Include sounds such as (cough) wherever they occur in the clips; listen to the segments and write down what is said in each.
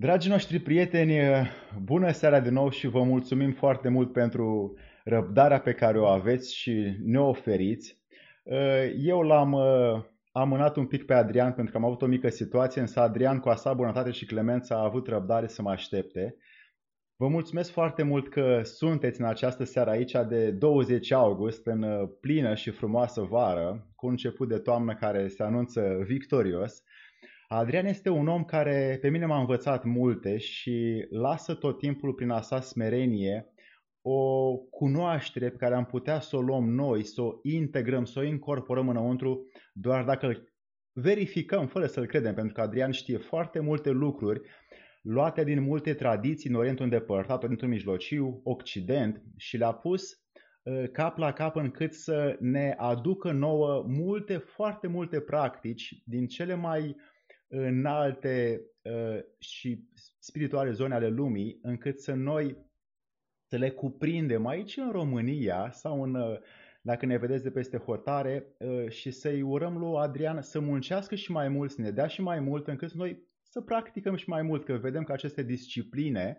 Dragii noștri prieteni, bună seara din nou și vă mulțumim foarte mult pentru răbdarea pe care o aveți și ne oferiți. Eu l-am amânat un pic pe Adrian pentru că am avut o mică situație, însă Adrian cu a sa bunătate și clemență a avut răbdare să mă aștepte. Vă mulțumesc foarte mult că sunteți în această seară aici de 20 august, în plină și frumoasă vară, cu un început de toamnă care se anunță victorios. Adrian este un om care pe mine m-a învățat multe și lasă tot timpul prin a sa smerenie o cunoaștere pe care am putea să o luăm noi, să o integrăm, să o incorporăm înăuntru, doar dacă verificăm fără să-l credem, pentru că Adrian știe foarte multe lucruri luate din multe tradiții în Orientul îndepărtat, Orientul Mijlociu, Occident și le-a pus ă, cap la cap încât să ne aducă nouă multe, foarte multe practici din cele mai înalte uh, și spirituale zone ale lumii, încât să noi să le cuprindem aici în România sau în, uh, dacă ne vedeți de peste hotare uh, și să-i urăm lui Adrian să muncească și mai mult, să ne dea și mai mult, încât noi să practicăm și mai mult, că vedem că aceste discipline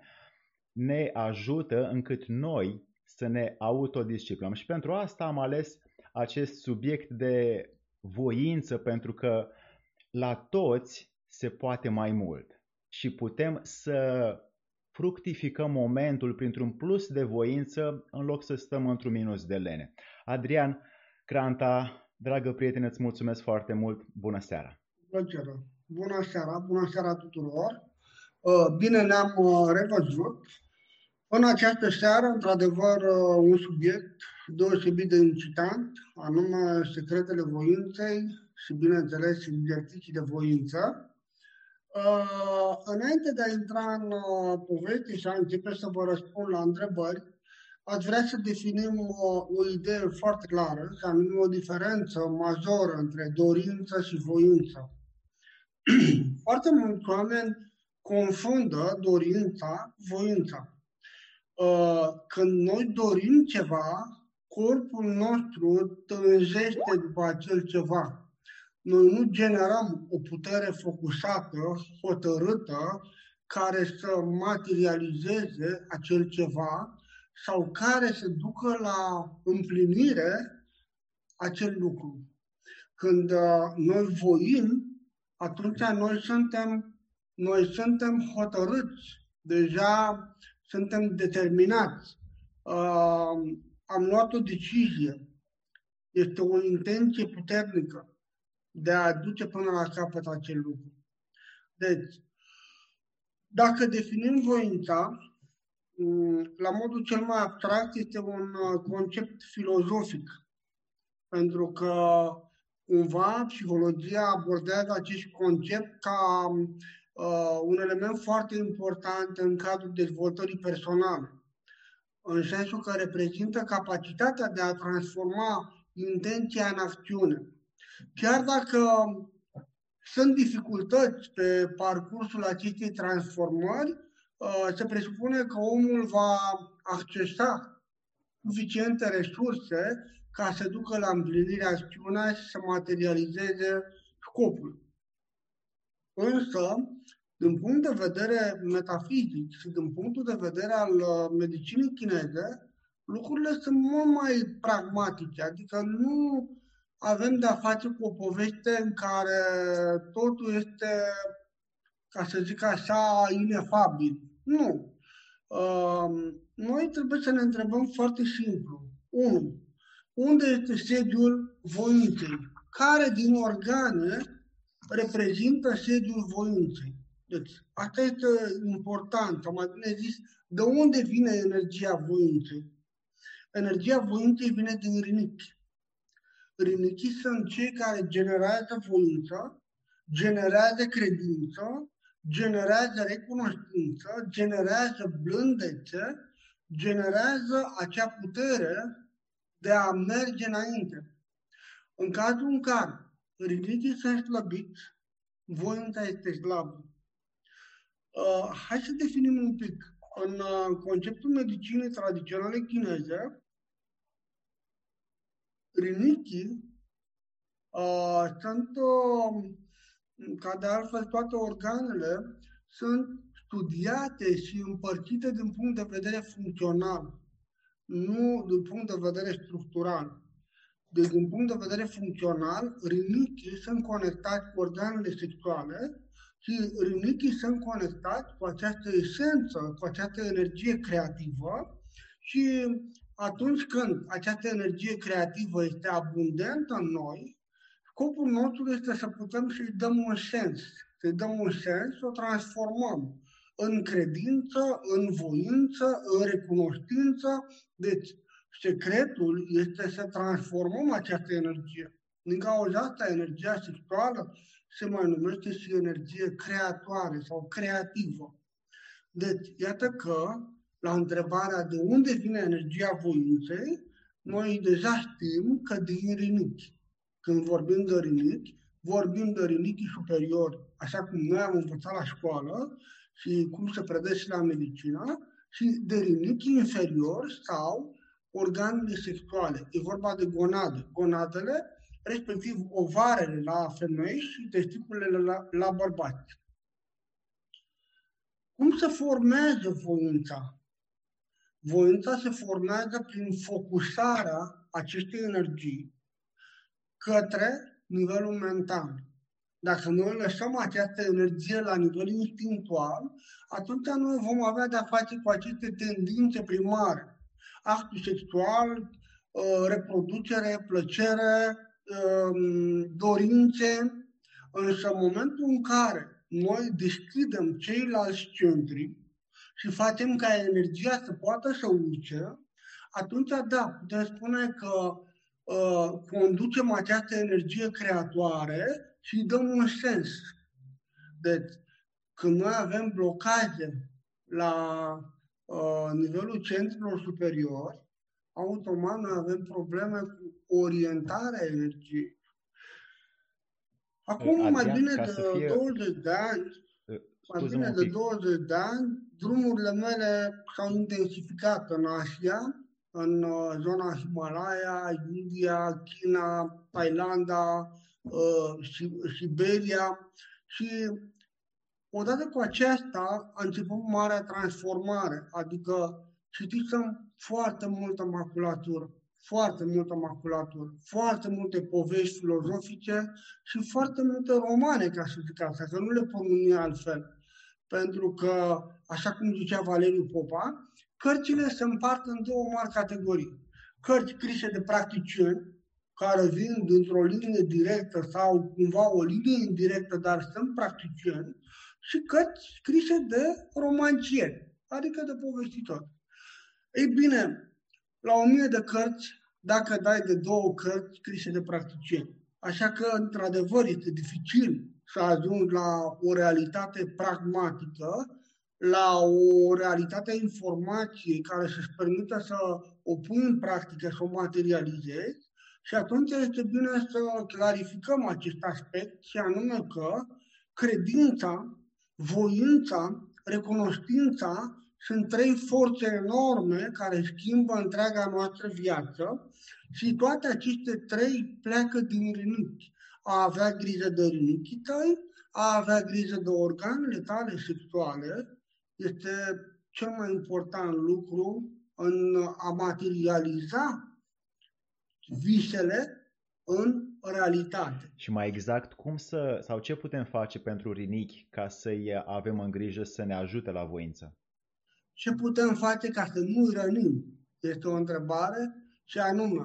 ne ajută încât noi să ne autodisciplinăm. Și pentru asta am ales acest subiect de voință, pentru că la toți se poate mai mult și putem să fructificăm momentul printr-un plus de voință în loc să stăm într-un minus de lene. Adrian Cranta, dragă prietene, îți mulțumesc foarte mult. Bună seara! Plăcere! Bună seara! Bună seara tuturor! Uh, bine ne-am uh, revăzut. În această seară, într-adevăr, uh, un subiect deosebit de incitant, anume secretele voinței și, bineînțeles, exerciții de voință. Uh, înainte de a intra în uh, poveste și a începe să vă răspund la întrebări, aș vrea să definim o, o idee foarte clară, să anume o diferență majoră între dorință și voință. (clears throat) foarte mulți oameni confundă dorința cu voința. Uh, când noi dorim ceva, corpul nostru tânjește după acel ceva noi nu generăm o putere focusată, hotărâtă, care să materializeze acel ceva sau care să ducă la împlinire acel lucru. Când uh, noi voim, atunci noi suntem, noi suntem hotărâți, deja suntem determinați. Uh, am luat o decizie. Este o intenție puternică de a duce până la capăt acel lucru. Deci, dacă definim voința, mm, la modul cel mai abstract, este un uh, concept filozofic, pentru că cumva psihologia abordează acest concept ca uh, un element foarte important în cadrul dezvoltării personale, în sensul că reprezintă capacitatea de a transforma intenția în acțiune. Chiar dacă sunt dificultăți pe parcursul acestei transformări, uh, se presupune că omul va accesa suficiente resurse ca să ducă la împlinirea acțiunea și să materializeze scopul. Însă, din punct de vedere metafizic și din punctul de vedere al uh, medicinii chineze, lucrurile sunt mult mai pragmatice, adică nu avem de-a face cu o poveste în care totul este, ca să zic așa, inefabil. Nu. Uh, noi trebuie să ne întrebăm foarte simplu. 1. Unde este sediul voinței? Care din organe reprezintă sediul voinței? Deci, asta este important, sau mai bine zis, de unde vine energia voinței? Energia voinței vine din rinichi rinichii sunt cei care generează voință, generează credință, generează recunoștință, generează blândețe, generează acea putere de a merge înainte. În cazul în care rinichii sunt slăbiți, voința este slabă. Uh, hai să definim un pic. În uh, conceptul medicinei tradiționale chineze, rinichii sunt, uh, ca de altfel toate organele, sunt studiate și împărțite din punct de vedere funcțional, nu din punct de vedere structural. Deci, din punct de vedere funcțional, rinichii sunt conectați cu organele sexuale și rinichii sunt conectați cu această esență, cu această energie creativă și atunci când această energie creativă este abundentă în noi, scopul nostru este să putem să-i dăm un sens, să-i dăm un sens, să o transformăm în credință, în voință, în recunoștință. Deci, secretul este să transformăm această energie. Din cauza asta, energia sexuală se mai numește și energie creatoare sau creativă. Deci, iată că, la întrebarea de unde vine energia voinței, noi deja știm că din rinichi. Când vorbim de rinichi, vorbim de rinichii superiori, așa cum noi am învățat la școală și cum se predă și la medicină, și de rinichii inferiori sau organele sexuale. E vorba de gonade. Gonadele, respectiv ovarele la femei și testiculele la, la bărbați. Cum se formează voința? Voința se formează prin focusarea acestei energii către nivelul mental. Dacă noi lăsăm această energie la nivel instinctual, atunci noi vom avea de-a face cu aceste tendințe primare. Actul sexual, uh, reproducere, plăcere, um, dorințe, însă în momentul în care noi deschidem ceilalți centri și facem ca energia să poată să urce, atunci, da, putem spune că uh, conducem această energie creatoare și îi dăm un sens. Deci, când noi avem blocaje la uh, nivelul centrilor superiori, automat noi avem probleme cu orientarea energiei. Acum, Adrian, mai bine de fie... 20 de ani, mai bine de 20 de ani, drumurile mele s-au intensificat în Asia, în uh, zona Himalaya, India, China, Thailanda, uh, Siberia și odată cu aceasta a început marea transformare, adică citisem foarte multă maculatură, foarte multă maculatură, foarte multe povești filozofice și foarte multe romane, ca să zic asta, că nu le pot altfel. Pentru că, așa cum zicea Valeriu Popa, Cărțile se împart în două mari categorii. Cărți scrise de practicieni, care vin dintr-o linie directă sau cumva o linie indirectă, dar sunt practicieni, și cărți scrise de romancieri, adică de povestitori. Ei bine, la o mie de cărți, dacă dai de două cărți scrise de practicieni. Așa că, într-adevăr, este dificil să ajungi la o realitate pragmatică la o realitate a informației care să-și permită să o pun în practică, să o materializezi și atunci este bine să clarificăm acest aspect și anume că credința, voința, recunoștința sunt trei forțe enorme care schimbă întreaga noastră viață și toate aceste trei pleacă din rinichi. A avea grijă de rinichii tăi, a avea grijă de organele tale sexuale este cel mai important lucru în a materializa visele în realitate. Și mai exact, cum să, sau ce putem face pentru rinichi ca să-i avem în grijă să ne ajute la voință? Ce putem face ca să nu rănim? Este o întrebare și anume,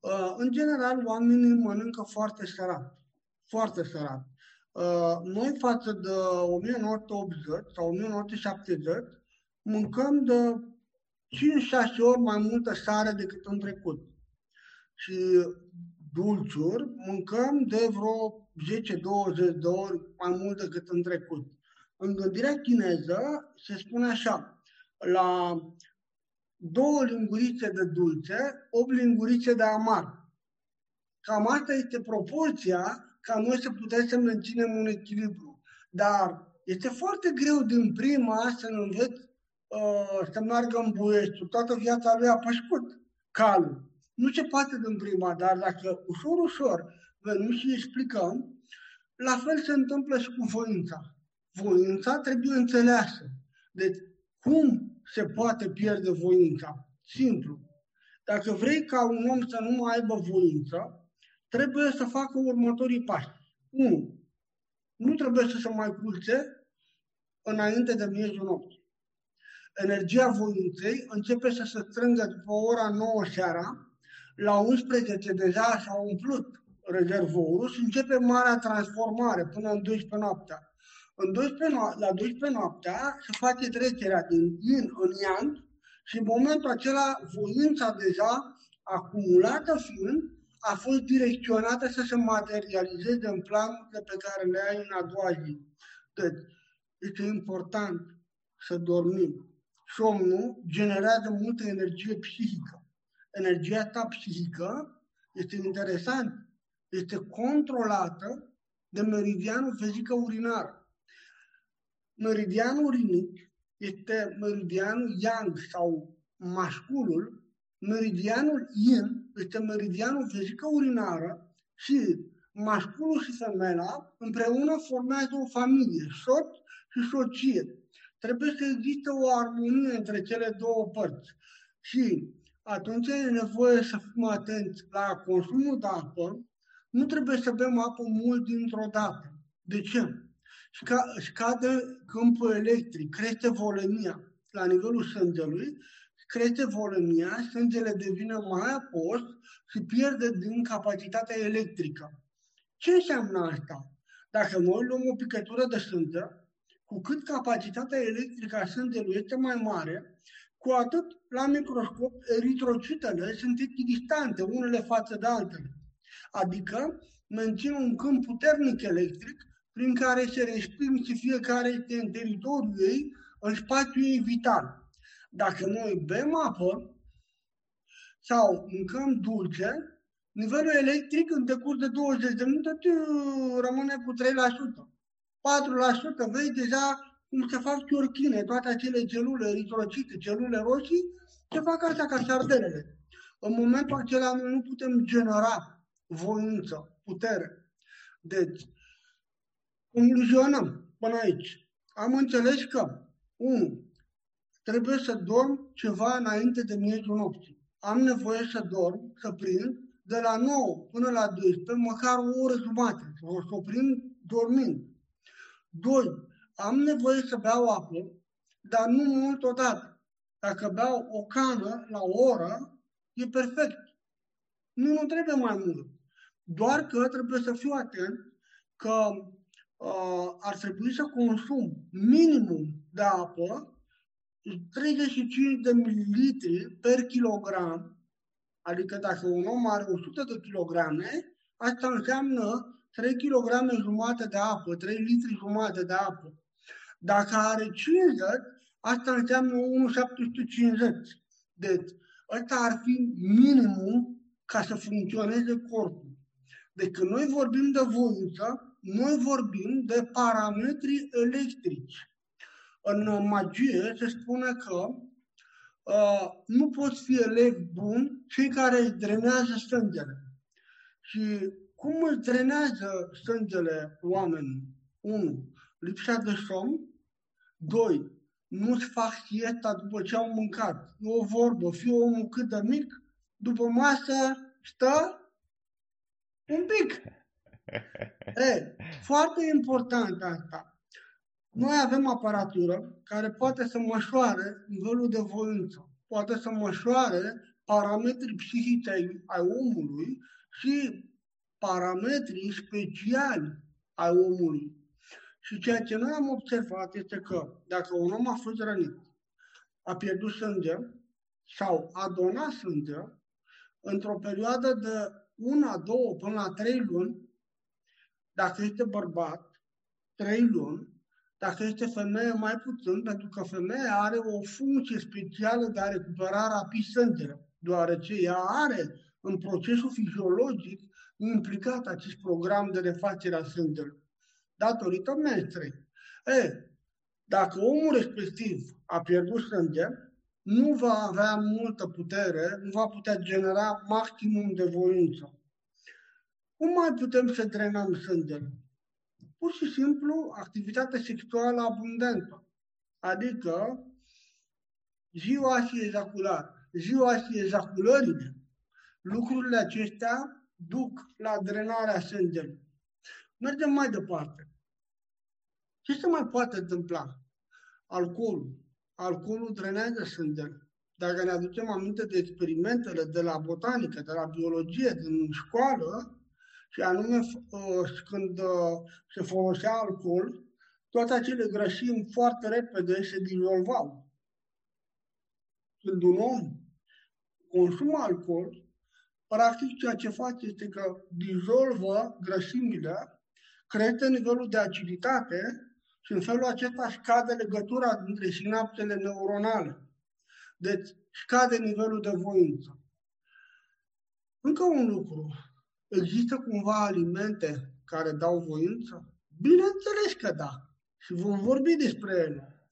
uh, în general, oamenii mănâncă foarte sărat. Foarte sărat. Uh, noi față de 1980 sau 1970 mâncăm de 5-6 ori mai multă sare decât în trecut. Și dulciuri mâncăm de vreo 10-20 de ori mai mult decât în trecut. În gândirea chineză se spune așa, la două lingurițe de dulce, 8 lingurițe de amar. Cam asta este proporția ca noi să putem să menținem un echilibru. Dar este foarte greu din prima să înveț uh, să meargă în buiești. Toată viața lui a pășcut calul. Nu se poate din prima, dar dacă ușor, ușor venim și explicăm, la fel se întâmplă și cu voința. voința trebuie înțeleasă. Deci, cum se poate pierde voința? Simplu. Dacă vrei ca un om să nu mai aibă voință, trebuie să facă următorii pași. 1. Nu trebuie să se mai culce înainte de miezul nopții. Energia voinței începe să se strângă după ora 9 seara, la 11 deja s-a umplut rezervorul și începe marea transformare până în 12 noaptea. În 12 no- la 12 noaptea se face trecerea din yin în yang și în momentul acela voința deja acumulată fiind a fost direcționată să se materializeze în planurile pe care le ai în a doua zi. Deci, este important să dormim. Somnul generează multă energie psihică. Energia ta psihică este interesant, este controlată de meridianul fizică urinar. Meridianul urinic este meridianul yang sau masculul, meridianul yin este meridianul fizică urinară și masculul și femeia împreună formează o familie, soț și soție. Trebuie să existe o armonie între cele două părți. Și atunci e nevoie să fim atenți la consumul de apă. Nu trebuie să bem apă mult dintr-o dată. De ce? Scade câmpul electric, crește volemia la nivelul sângelui, crește volemia, sângele devine mai apos și pierde din capacitatea electrică. Ce înseamnă asta? Dacă noi luăm o picătură de sânge, cu cât capacitatea electrică a sângelui este mai mare, cu atât la microscop eritrocitele sunt echidistante unele față de altele. Adică mențin un câmp puternic electric prin care se respinge fiecare este în teritoriul ei, în spațiul ei vital. Dacă noi bem apă sau mâncăm dulce, nivelul electric în decurs de 20 de minute rămâne cu 3%. 4%, vezi deja cum se fac chiorchine, toate acele celule eritrocite, celule roșii, se fac așa ca sardelele. În momentul acela noi nu putem genera voință, putere. Deci, concluzionăm până aici. Am înțeles că, 1. Trebuie să dorm ceva înainte de miezul nopții. Am nevoie să dorm, să prind, de la 9 până la 12, măcar o oră jumate, o să o prind dormind. Doi, am nevoie să beau apă, dar nu mult odată. Dacă beau o cană la o oră, e perfect. Nu, nu trebuie mai mult. Doar că trebuie să fiu atent că uh, ar trebui să consum minimum de apă 35 de mililitri per kilogram, adică dacă un om are 100 de kilograme, asta înseamnă 3 kg jumate de apă, 3 litri jumate de apă. Dacă are 50, asta înseamnă 1,750. Deci, ăsta ar fi minimum ca să funcționeze corpul. Deci când noi vorbim de voință, noi vorbim de parametri electrici. În magie se spune că uh, nu poți fi elev bun cei care își drenează sângele. Și cum îți drenează sângele oamenii? 1. Lipsa de somn. 2. Nu-ți fac siesta după ce au mâncat. E o vorbă, fie omul cât de mic, după masă stă un pic. E, foarte important asta. Noi avem aparatură care poate să măsoare nivelul de voință, poate să măsoare parametrii psihice ai omului și parametrii speciali ai omului. Și ceea ce noi am observat este că dacă un om a fost rănit, a pierdut sânge sau a donat sânge, într-o perioadă de una, două până la trei luni, dacă este bărbat, trei luni, dacă este femeie, mai puțin, pentru că femeia are o funcție specială de a recupera rapid sângele, deoarece ea are în procesul fiziologic implicat acest program de refacere a sângelui, datorită mestrei. E, dacă omul respectiv a pierdut sânge, nu va avea multă putere, nu va putea genera maximum de voință. Cum mai putem să drenăm sângele? Pur și simplu activitate sexuală abundentă. Adică ziua și ejaculare. Ziua și ejaculările. Lucrurile acestea duc la drenarea sângelui. Mergem mai departe. Ce se mai poate întâmpla? Alcoolul. Alcoolul drenează sângele. Dacă ne aducem aminte de experimentele de la botanică, de la biologie, din școală, și anume uh, când uh, se folosea alcool, toate acele grăsimi foarte repede se dizolvau. Când un om consumă alcool, practic ceea ce face este că dizolvă grăsimile, crește nivelul de aciditate și în felul acesta scade legătura dintre sinapsele neuronale. Deci scade nivelul de voință. Încă un lucru. Există cumva alimente care dau voință? Bineînțeles că da. Și vom vorbi despre ele.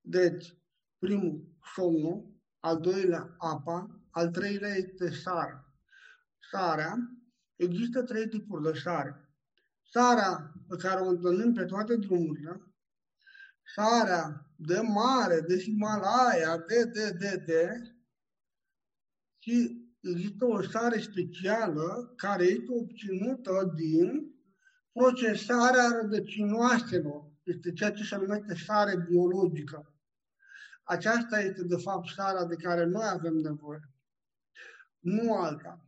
Deci, primul, somnul, al doilea, apa, al treilea este sarea. Sarea, există trei tipuri de sare. Sarea pe care o întâlnim pe toate drumurile, sarea de mare, de Himalaya, de, de, de, de, și există o sare specială care este obținută din procesarea rădăcinoaselor. Este ceea ce se numește sare biologică. Aceasta este, de fapt, sarea de care noi avem nevoie. Nu alta.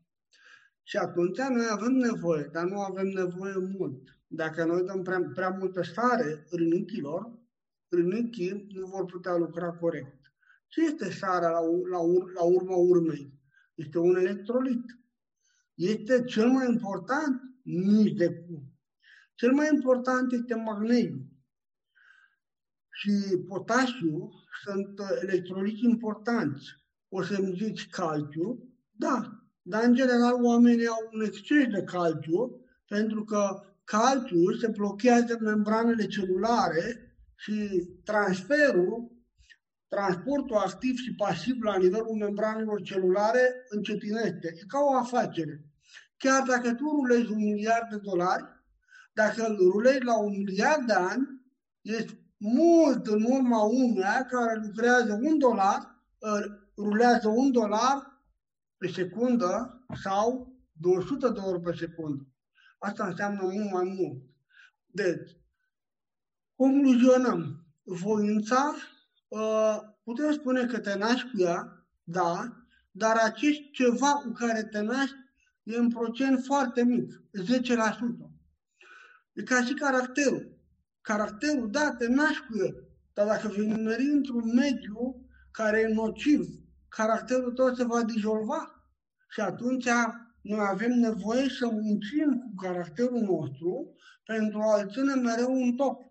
Și atunci noi avem nevoie, dar nu avem nevoie mult. Dacă noi dăm prea, prea multă sare rânichilor, rânichii nu vor putea lucra corect. Ce este sarea la, la, ur, la urma urmei? Este un electrolit. Este cel mai important? Nici de cum. Cel mai important este magneziu. Și potasiu sunt electroliți importanți. O să-mi zici calciu? Da. Dar, în general, oamenii au un exces de calciu pentru că calciul se blochează membranele celulare și transferul transportul activ și pasiv la nivelul membranelor celulare încetinește. E ca o afacere. Chiar dacă tu rulezi un miliard de dolari, dacă îl rulezi la un miliard de ani, ești mult în urma unuia care lucrează un dolar, rulează un dolar pe secundă sau 200 de ori pe secundă. Asta înseamnă mult mai mult. Deci, concluzionăm. Voința Uh, putem spune că te naști cu ea, da, dar acest ceva cu care te naști e în procent foarte mic, 10%. E ca și caracterul. Caracterul, da, te naști cu el, dar dacă vei numeri într-un mediu care e nociv, caracterul tău se va dizolva. Și atunci noi avem nevoie să muncim cu caracterul nostru pentru a-l ține mereu în top.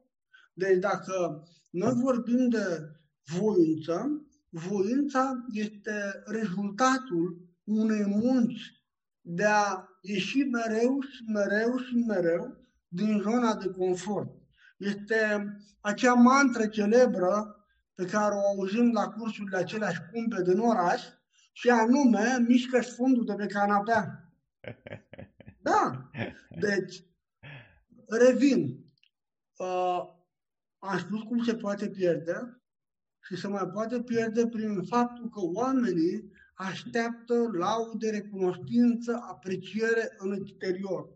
Deci dacă noi vorbim de voință, voința este rezultatul unei munci de a ieși mereu și mereu și mereu din zona de confort. Este acea mantră celebră pe care o auzim la cursurile acelea scumpe din oraș și anume, mișcă fundul de pe canapea. (laughs) Da. Deci, revin. Uh, am spus cum se poate pierde, și se mai poate pierde prin faptul că oamenii așteaptă laude, recunoștință, apreciere în exterior.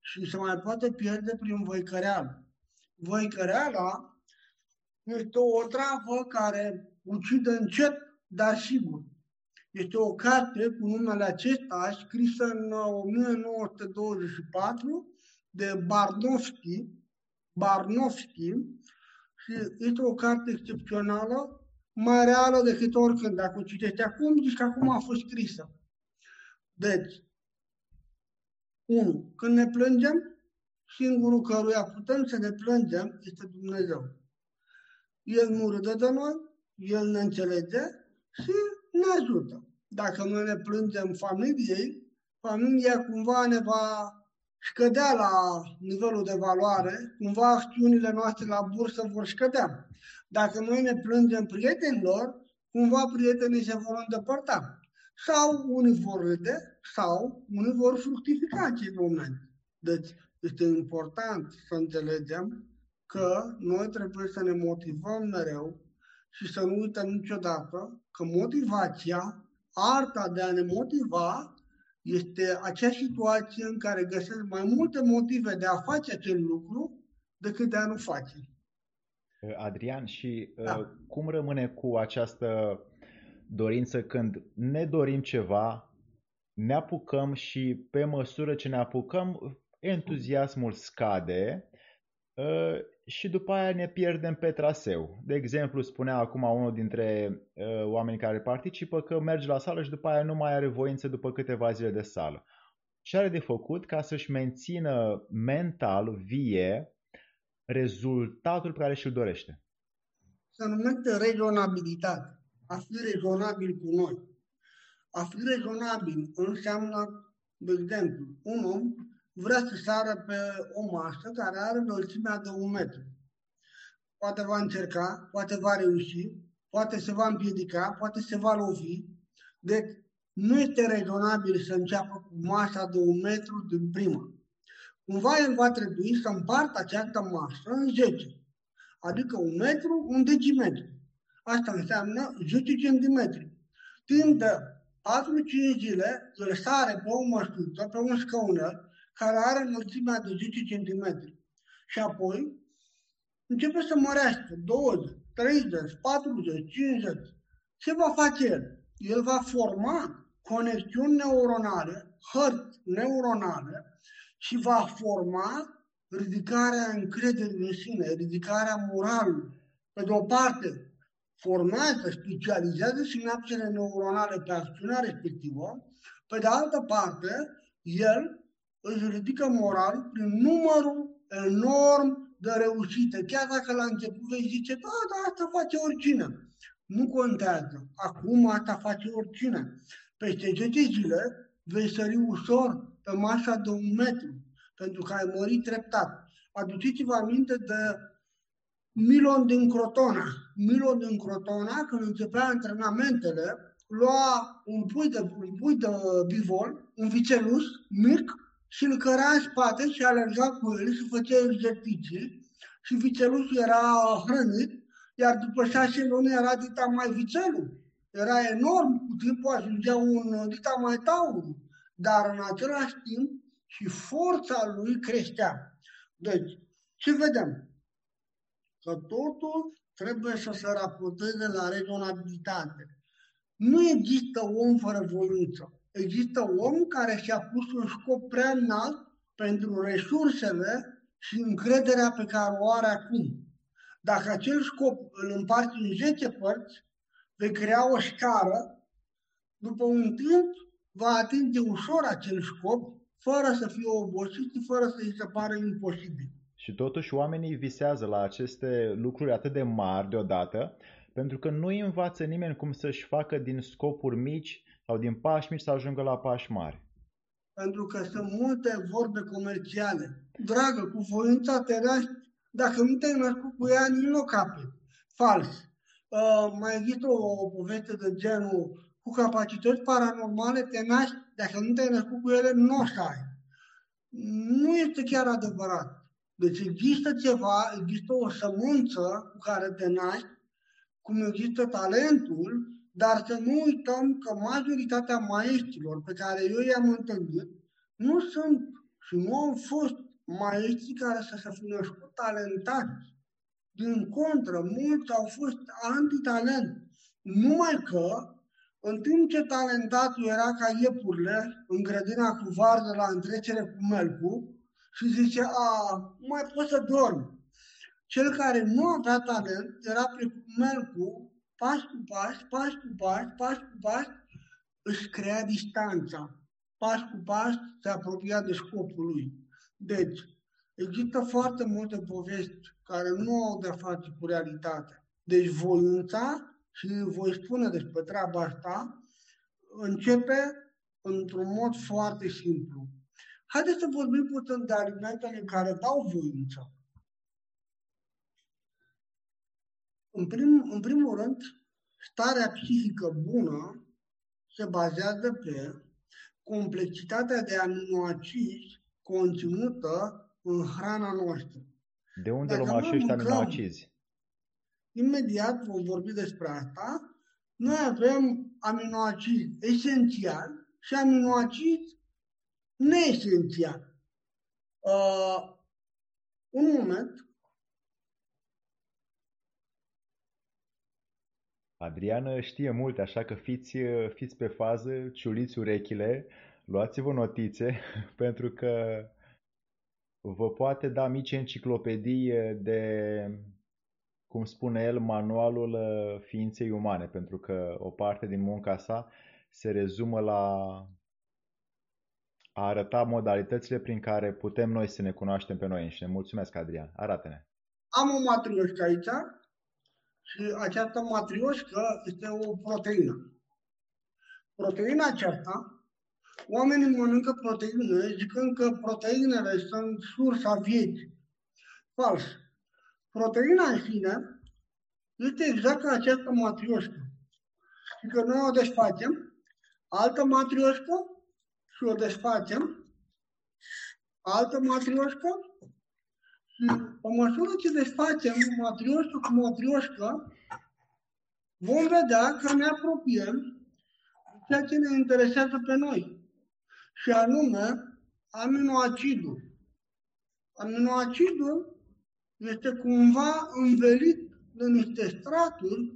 Și se mai poate pierde prin voicăreală. Voicăreala este o travă care ucide încet, dar sigur. Este o carte cu numele acesta, scrisă în 1924 de Barnowski, Barnowski și este o carte excepțională, mai reală decât oricând. Dacă o citești acum, zici că acum a fost scrisă. Deci, unu, când ne plângem, singurul căruia putem să ne plângem este Dumnezeu. El nu râde de noi, El ne înțelege și ne ajută. Dacă noi ne plângem familiei, familia cumva ne va scădea la nivelul de valoare, cumva acțiunile noastre la bursă vor scădea. Dacă noi ne plângem prietenilor, cumva prietenii se vor îndepărta. Sau unii vor râde, sau unii vor fructifica acest moment. Deci Este important să înțelegem că noi trebuie să ne motivăm mereu și să nu uităm niciodată că motivația, arta de a ne motiva, este acea situație în care găsesc mai multe motive de a face acel lucru decât de a nu face. Adrian, și da. Uh, cum rămâne cu această dorință când ne dorim ceva, ne apucăm și pe măsură ce ne apucăm, entuziasmul scade uh, și după aia ne pierdem pe traseu. De exemplu, spunea acum unul dintre uh, oamenii care participă că merge la sală și după aia nu mai are voință după câteva zile de sală. Ce are de făcut ca să-și mențină mental vie rezultatul pe care și-l dorește? Se numește rezonabilitate. A fi rezonabil cu noi. A fi rezonabil înseamnă, de exemplu, un om vrea să sară pe o masă care are înălțimea de un metru. Poate va încerca, poate va reuși, poate se va împiedica, poate se va lovi. Deci nu este rezonabil să înceapă cu masa de un metru din prima. Cumva el va trebui să împartă această masă în 10, adică un metru, un decimetru. Asta înseamnă 10 cm. Timp de 4-5 zile îl sare pe o măscuță, pe un scăunel, care are înălțimea de 10 cm. Și apoi începe să mărească 20, 30, 40, 50. Ce va face el? El va forma conexiuni neuronale, hărți neuronale și va forma ridicarea încrederii în sine, ridicarea moralului. Pe de o parte, formează, specializează sinapsele neuronale pe acțiunea respectivă, pe de altă parte, el își ridică moral prin numărul enorm de reușite. Chiar dacă la început vei zice, da, da, asta face oricine. Nu contează. Acum asta face oricine. Peste 10 zile vei sări ușor pe masa de un metru, pentru că ai mărit treptat. Aduceți-vă aminte de Milon din Crotona. Milon din Crotona, când începea antrenamentele, lua un pui de, un pui de bivol, un vicelus mic, și îl căra în spate și alerga cu el și făcea exerciții și vițelușul era hrănit, iar după șase luni era dita mai vițelul. Era enorm, cu timpul ajungea un dita mai taur, dar în același timp și forța lui creștea. Deci, ce vedem? Că totul trebuie să se raporteze la rezonabilitate. Nu există om fără voință există om care și-a pus un scop prea înalt pentru resursele și încrederea pe care o are acum. Dacă acel scop îl împarți în 10 părți, vei crea o scară, după un timp va atinge ușor acel scop, fără să fie obosit și fără să îi se pare imposibil. Și totuși oamenii visează la aceste lucruri atât de mari deodată, pentru că nu îi învață nimeni cum să-și facă din scopuri mici sau din pași mici să ajungă la pași mari? Pentru că sunt multe vorbe comerciale. Dragă, cu voința te naști, dacă nu te-ai născut cu ea, nici nu cape. Fals. Uh, mai există o, o poveste de genul cu capacități paranormale te naști, dacă nu te-ai născut cu ele, nu o să ai. Nu este chiar adevărat. Deci există ceva, există o sămânță cu care te naști, cum există talentul, dar să nu uităm că majoritatea maestrilor pe care eu i-am întâlnit nu sunt și nu au fost maestri care să se fi născut talentați. Din contră, mulți au fost antitalent. Numai că, în timp ce talentatul era ca iepurile în grădina cu varză la întrecere cu melcu și zice, a, mai pot să dorm. Cel care nu avea talent era precum melcu pas cu pas, pas cu pas, pas cu pas, își crea distanța. Pas cu pas se apropia de scopul lui. Deci, există foarte multe povești care nu au de-a face cu realitatea. Deci voința, și voi spune despre treaba asta, începe într-un mod foarte simplu. Haideți să vorbim puțin de alimentele care dau voință. În, prim, în primul rând, starea psihică bună se bazează pe complexitatea de aminoacizi conținută în hrana noastră. De unde luăm acești aminoacizi? Imediat vom vorbi despre asta. Noi avem aminoacizi esențiali și aminoacizi neesențiali. Uh, un moment. Adrian știe multe, așa că fiți, fiți pe fază, ciuliți urechile, luați-vă notițe, (laughs) pentru că vă poate da mici enciclopedii de, cum spune el, manualul ființei umane, pentru că o parte din munca sa se rezumă la a arăta modalitățile prin care putem noi să ne cunoaștem pe noi înșine. Mulțumesc, Adrian. Arată-ne. Am o matrioșcă aici și această matrioșcă este o proteină. Proteina aceasta, oamenii mănâncă proteine zicând că proteinele sunt sursa vieții. Fals. Proteina în sine este exact ca această matrioșcă. Și că noi o desfacem, altă matrioșcă și o desfacem, altă matrioșcă și pe măsură ce desfacem matrioșcă cu matrioșcă, vom vedea că ne apropiem ceea ce ne interesează pe noi, și anume aminoacidul. Aminoacidul este cumva învelit de niște straturi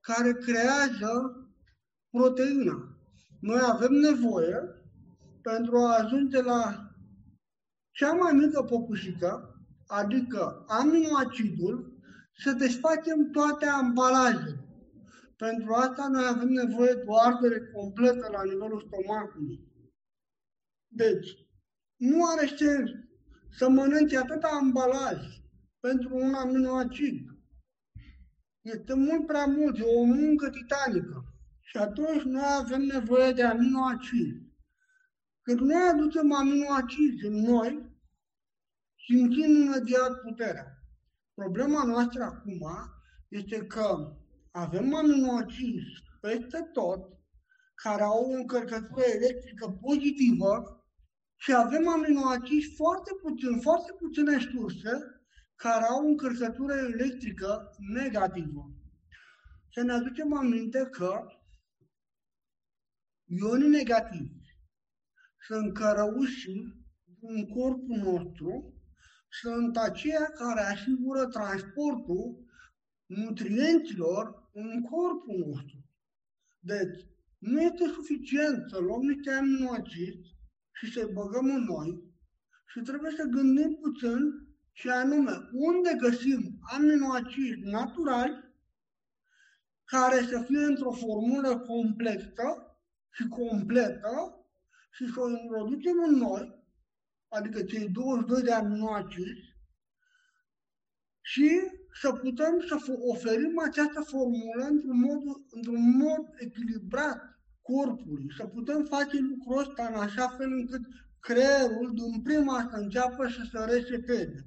care creează proteina. Noi avem nevoie pentru a ajunge la cea mai mică popușică, adică aminoacidul, să desfacem toate ambalajele. Pentru asta noi avem nevoie de o ardere completă la nivelul stomacului. Deci, nu are sens să mănânci atâta ambalaj pentru un aminoacid. Este mult prea mult, e o muncă titanică. Și atunci noi avem nevoie de aminoacid. Când noi aducem aminoacizi în noi, simțim imediat puterea. Problema noastră acum este că avem aminoacizi peste tot, care au o încărcătură electrică pozitivă și avem aminoacizi foarte puțin, foarte puține surse care au o încărcătură electrică negativă. Să ne aducem aminte că ionii negativi sunt cărăușii în corpul nostru, sunt aceia care asigură transportul nutrienților în corpul nostru. Deci, nu este suficient să luăm niște aminoacizi și să-i băgăm în noi și trebuie să gândim puțin și anume unde găsim aminoacizi naturali care să fie într-o formulă complexă și completă și să o introducem în noi, adică cei 22 de aminoacizi, și să putem să oferim această formulă într-un mod, într-un mod echilibrat corpului, să putem face lucrul ăsta în așa fel încât creierul din prima să înceapă să se reseteze.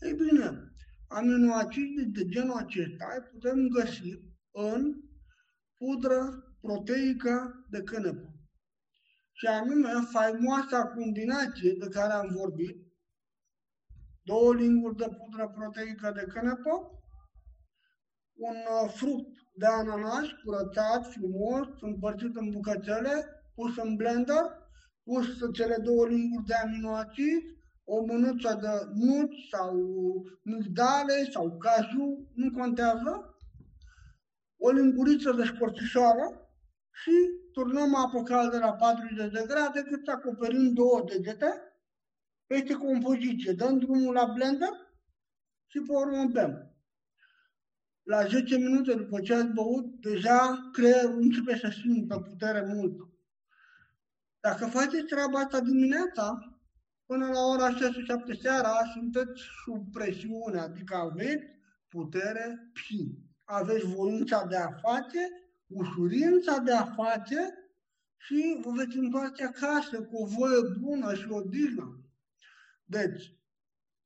Ei bine, aminoacizi de genul acesta putem găsi în pudră proteică de cânepă și anume faimoasa combinație de care am vorbit, două linguri de pudră proteică de cânepă, un uh, fruct de ananas curățat, frumos, împărțit în bucățele, pus în blender, pus cele două linguri de aminoacizi, o mânuță de nuci sau migdale sau caju, nu contează, o linguriță de scorțișoară și turnăm apă caldă la 40 de grade cât acoperim două degete, peste compoziție. Dăm drumul la blender și pe urmă bem. La 10 minute după ce ați băut, deja creierul începe să simtă putere mult. Dacă faceți treaba asta dimineața, până la ora 6-7 seara, sunteți sub presiune, adică aveți putere pi. Aveți voința de a face ușurința de a face și vă veți întoarce acasă cu o voie bună și o dignă. Deci,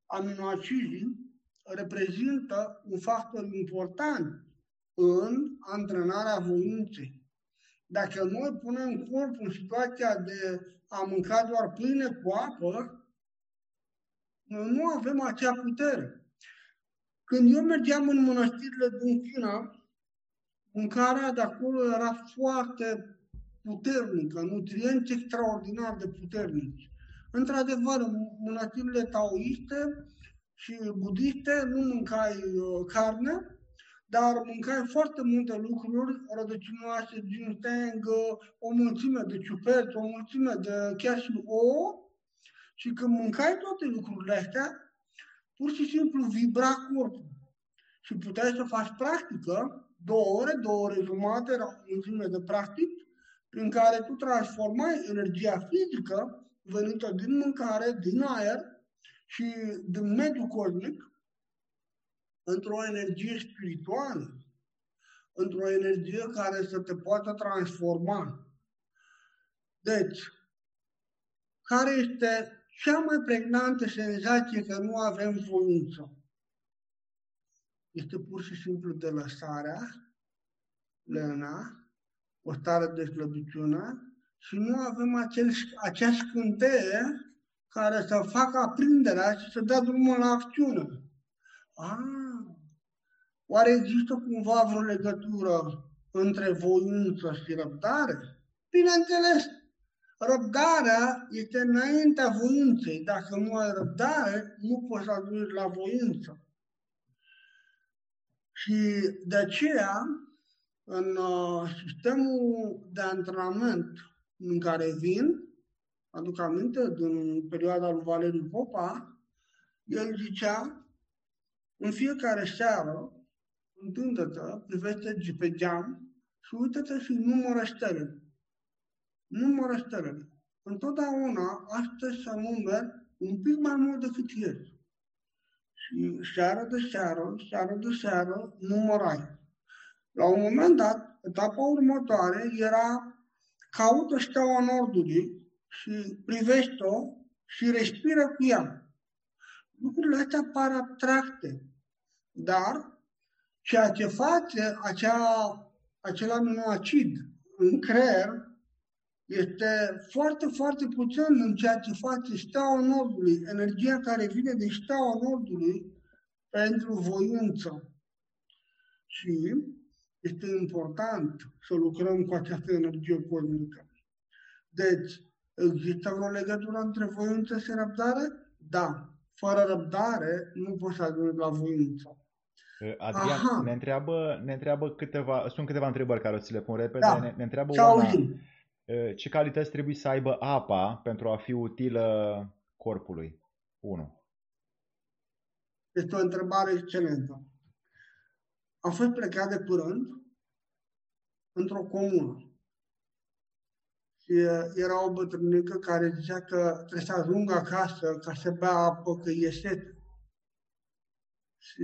aminoacizii reprezintă un factor important în antrenarea voinței. Dacă noi punem corpul în situația de a mânca doar pâine cu apă, Noi nu avem acea putere. Când eu mergeam în mănăstirile din China, mâncarea de acolo era foarte puternică, nutrienți extraordinar de puternici. Într-adevăr, în mănăstirile taoiste și budiste nu mâncai uh, carne, dar mâncai foarte multe lucruri rădăcinoase, ginseng, o mulțime de ciuperci, o mulțime de chiar și ouă. Și când mâncai toate lucrurile astea, pur și simplu vibra corpul. Și puteai să faci practică, două ore, două ore jumate, era o mulțime de practic, prin care tu transformai energia fizică venită din mâncare, din aer și din mediul cosmic într-o energie spirituală, într-o energie care să te poată transforma. Deci, care este cea mai pregnantă senzație că nu avem voință? Este pur și simplu de lăsarea, lena, o stare de slăbiciune și nu avem acel, acea scânteie care să facă aprinderea și să dea drumul la acțiune. Ah, oare există cumva vreo legătură între voință și răbdare? Bineînțeles, răbdarea este înaintea voinței. Dacă nu ai răbdare, nu poți ajunge la voință. Și de aceea, în uh, sistemul de antrenament în care vin, aduc aminte, din perioada lui Valeriu Popa, el zicea, în fiecare seară, întândă-te, privește pe geam și uită-te și numără stelele. Numără stelele. Întotdeauna astăzi să numeri un pic mai mult decât ieri. Și seară de seară, seară de seară, numărai. La un moment dat, etapa următoare era caută steaua nordului și privește-o și respiră cu ea. Lucrurile astea par abstracte, dar ceea ce face acea, acel aminoacid în creier este foarte, foarte puțin în ceea ce face steaua Nordului, energia care vine de steaua Nordului pentru voință. Și este important să lucrăm cu această energie cosmică. Deci, există vreo legătură între voință și răbdare? Da. Fără răbdare nu poți să ajungi la voință. Adrian, Aha. ne întreabă, ne întreabă câteva, sunt câteva întrebări care o să le pun repede. Da. Ne, ne întreabă Ce Oana, auzim? Ce calități trebuie să aibă apa pentru a fi utilă corpului? 1. Este o întrebare excelentă. Am fost plecat de curând într-o comună. Și era o bătrânică care zicea că trebuie să ajungă acasă ca să bea apă, că e sete. Și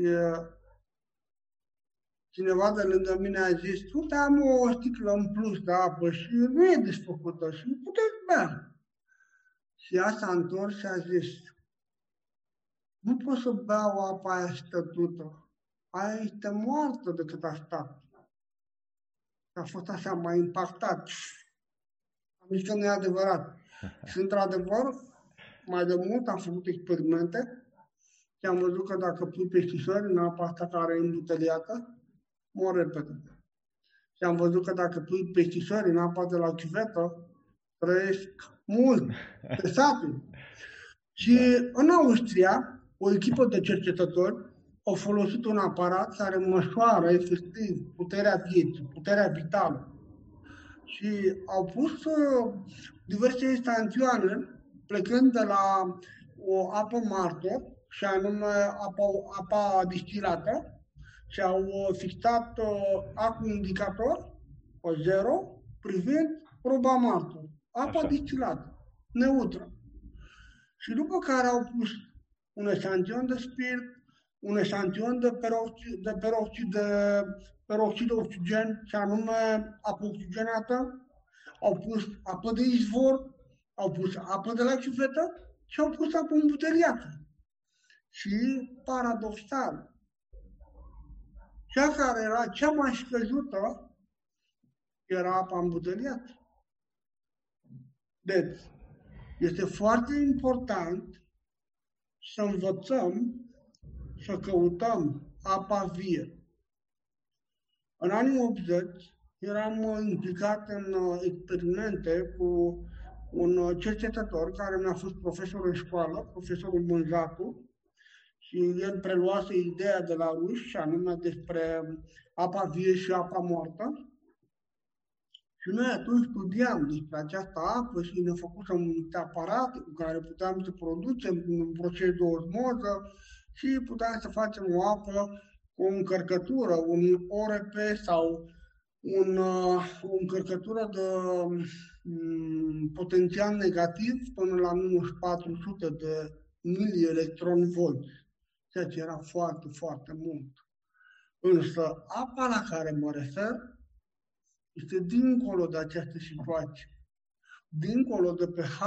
cineva de lângă mine a zis, uite, am o sticlă în plus de apă și nu e desfăcută și puteți bea. Și ea s-a întors și a zis, nu pot să beau apa aia stătută. Aia este moartă de cât a stat. A fost așa, mai impactat. Am zis că nu e adevărat. (laughs) Și într-adevăr, mai de mult am făcut experimente și am văzut că dacă pui pesticide în apa asta care e îmbuteliată, mor repede. Și am văzut că dacă pui pesticide în apa de la chivetă, trăiesc mult, (laughs) pe sate. Și în Austria, o echipă de cercetători au folosit un aparat care măsoară efectiv puterea vieții, puterea vitală. Și au pus uh, diverse instanțioane plecând de la o apă martor, și anume apa, apa distilată, și au uh, fixat uh, acul indicator, o zero, privind proba martor. Apa Așa. distilată, neutră. Și după care au pus un eșantion de spirit, un eșantion de peroxid de, peroxid de, peroxid de oxigen, și anume apă oxigenată, au pus apă de izvor, au pus apă de la ciufetă și au pus apă îmbuteliată. Și paradoxal, cea care era cea mai scăzută era apa îmbuteliată. Deci, este foarte important să învățăm să căutăm apa vie. În anii 80 eram implicat în uh, experimente cu un uh, cercetător care mi-a fost profesor în școală, profesorul Mânzatu, și el preluase ideea de la ruși, și anume despre apa vie și apa moartă. Și noi atunci studiam despre această apă și ne făcusem niște aparate cu care puteam să producem un proces de osmoză și puteam să facem o apă cu o încărcătură, un ORP sau un, uh, o încărcătură de um, potențial negativ până la minus 400 de milielectron-volt, ceea ce era foarte, foarte mult. Însă apa la care mă refer este dincolo de această situație, dincolo de pH,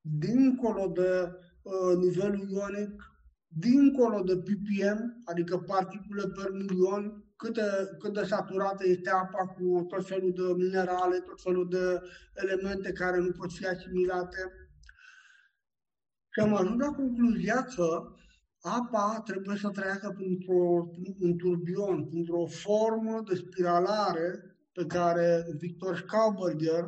dincolo de uh, nivelul ionic, dincolo de ppm, adică particule per milion, cât de, cât de saturată este apa cu tot felul de minerale, tot felul de elemente care nu pot fi asimilate. Și am ajuns la concluzia că apa trebuie să treacă printr-un turbion, printr-o formă de spiralare pe care Victor Schauberger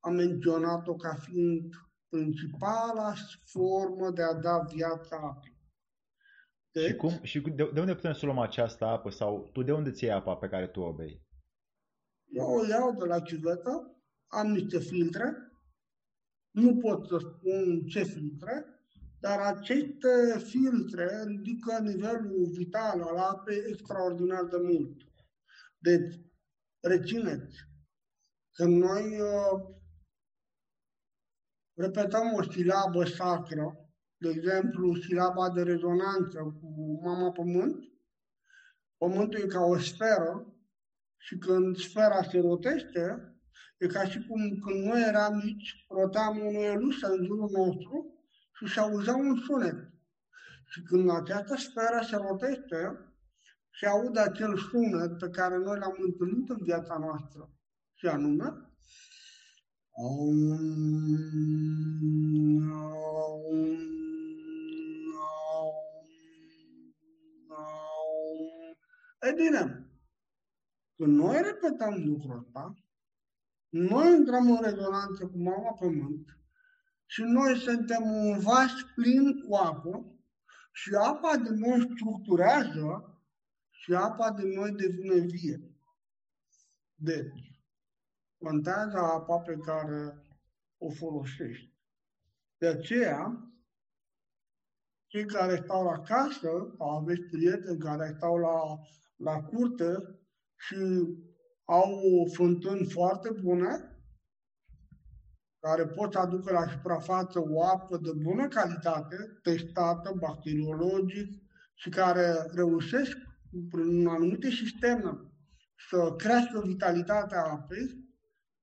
a menționat-o ca fiind principala formă de a da viața apei. Deci... Și, cum, și de, de unde putem să luăm această apă sau tu de unde ți iei apa pe care tu o bei? Eu o iau de la ciuvetă, am niște filtre, nu pot să spun ce filtre, dar aceste filtre ridică nivelul vital al apei extraordinar de mult. Deci, rețineți că noi uh, repetăm o silabă sacră, de exemplu, silaba de rezonanță cu mama pământ, pământul e ca o sferă și când sfera se rotește, e ca și cum când noi eram mici, roteam o elusă în jurul nostru și se auzea un sunet. Și când această sferă se rotește, se aude acel sunet pe care noi l-am întâlnit în viața noastră. Și anume, E bine, când noi repetăm lucrul ăsta, noi intrăm în rezonanță cu mama pământ și noi suntem un vas plin cu apă și apa de noi structurează și apa de noi devine vie. Deci, contează apa pe care o folosești. De aceea, cei care stau la casă, sau aveți prieteni care stau la, la curte și au fântâni foarte bune, care pot să aducă la suprafață o apă de bună calitate, testată bacteriologic și care reușesc prin anumite sisteme să crească vitalitatea apei,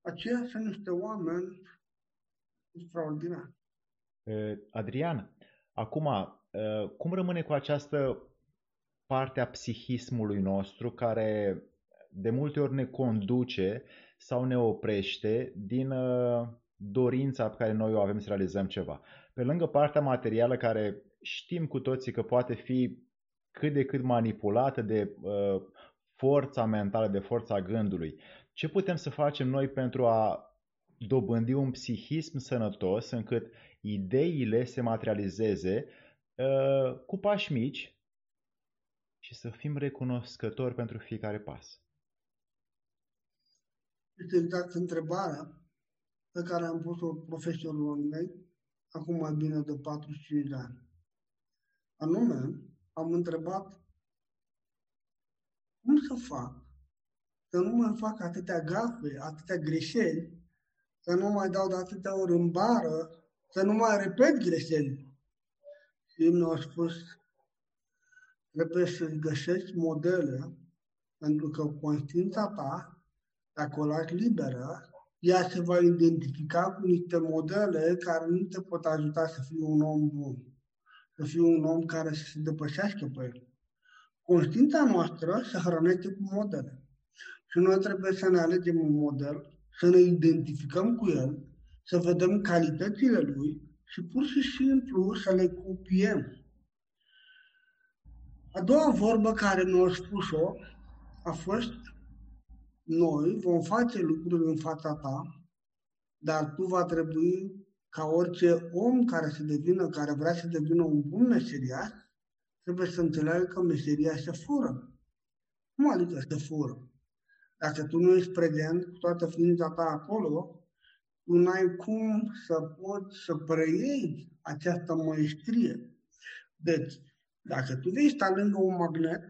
aceia sunt niște oameni extraordinari. Adrian, acum, cum rămâne cu această parte a psihismului nostru care de multe ori ne conduce sau ne oprește din dorința pe care noi o avem să realizăm ceva. Pe lângă partea materială care știm cu toții că poate fi cât de cât manipulată de uh, forța mentală, de forța gândului. Ce putem să facem noi pentru a dobândi un psihism sănătos încât ideile se materializeze uh, cu pași mici și să fim recunoscători pentru fiecare pas? Este exact întrebarea pe care am pus-o profesorilor mei acum mai bine de 45 de ani. Anume, am întrebat cum să fac să nu mai fac atâtea gafe, atâtea greșeli, să nu mai dau de atâtea ori în bară, să nu mai repet greșeli. Și mi-au spus, trebuie să găsești modele, pentru că conștiința ta, dacă o lași liberă, ea se va identifica cu niște modele care nu te pot ajuta să fii un om bun, să fii un om care să se depășească pe el. Conștiința noastră se hrănește cu modele. Și noi trebuie să ne alegem un model, să ne identificăm cu el, să vedem calitățile lui și pur și simplu să le copiem. A doua vorbă care mi-a spus-o a fost noi vom face lucruri în fața ta, dar tu va trebui ca orice om care se devină, care vrea să devină un bun meseriaș, trebuie să înțeleagă că meseria se fură. Cum adică se fură? Dacă tu nu ești prezent cu toată ființa ta acolo, tu n-ai cum să poți să preiei această măestrie. Deci, dacă tu vei sta lângă un magnet,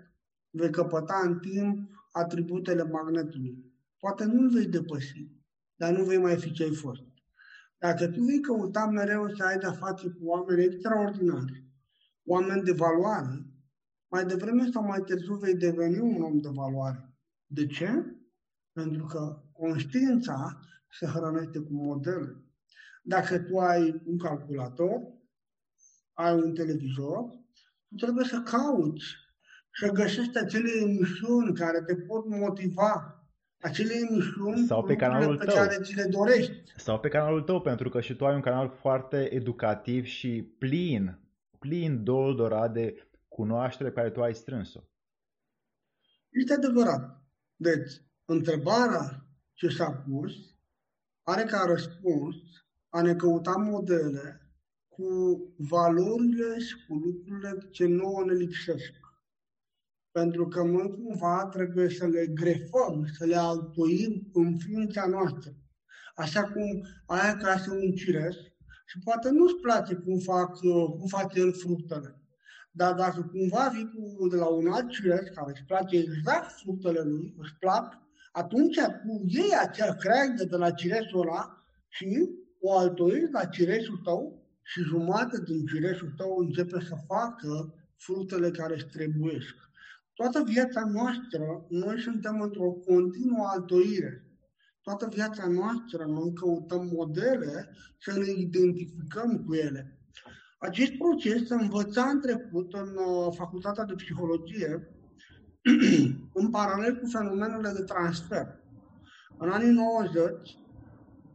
vei căpăta în timp atributele magnetului. Poate nu-l vei depăși, dar nu vei mai fi ce ai fost. Dacă tu vei căuta mereu să ai de-a face cu oameni extraordinari, oameni de valoare, mai devreme sau mai târziu vei deveni un om de valoare. De ce? Pentru că conștiința se hrănește cu modele. Dacă tu ai un calculator, ai un televizor, tu trebuie să cauți, să găsești acele emisiuni care te pot motiva acele emisiuni sau pe canalul pe tău. care ți le dorești. Sau pe canalul tău, pentru că și tu ai un canal foarte educativ și plin, plin doldorat de cunoaștere pe care tu ai strâns-o. Este adevărat. Deci, întrebarea ce s-a pus are ca răspuns a ne căuta modele cu valorile și cu lucrurile ce nouă ne lipsesc. Pentru că noi cumva trebuie să le grefăm, să le altoim în ființa noastră. Așa cum ai acasă un cireș și poate nu-ți place cum, fac, cum face el fructele. Dar dacă cumva vii cu, de la un alt cireș care îți place exact fructele lui, îți plac, atunci tu iei acea creangă de la cireșul ăla și o altoiești la cireșul tău și jumătate din cireșul tău începe să facă fructele care îți trebuiesc. Toată viața noastră, noi suntem într-o continuă altoire. Toată viața noastră, noi căutăm modele să ne identificăm cu ele. Acest proces se învăța în trecut în uh, facultatea de psihologie, (clears throat) în paralel cu fenomenele de transfer. În anii 90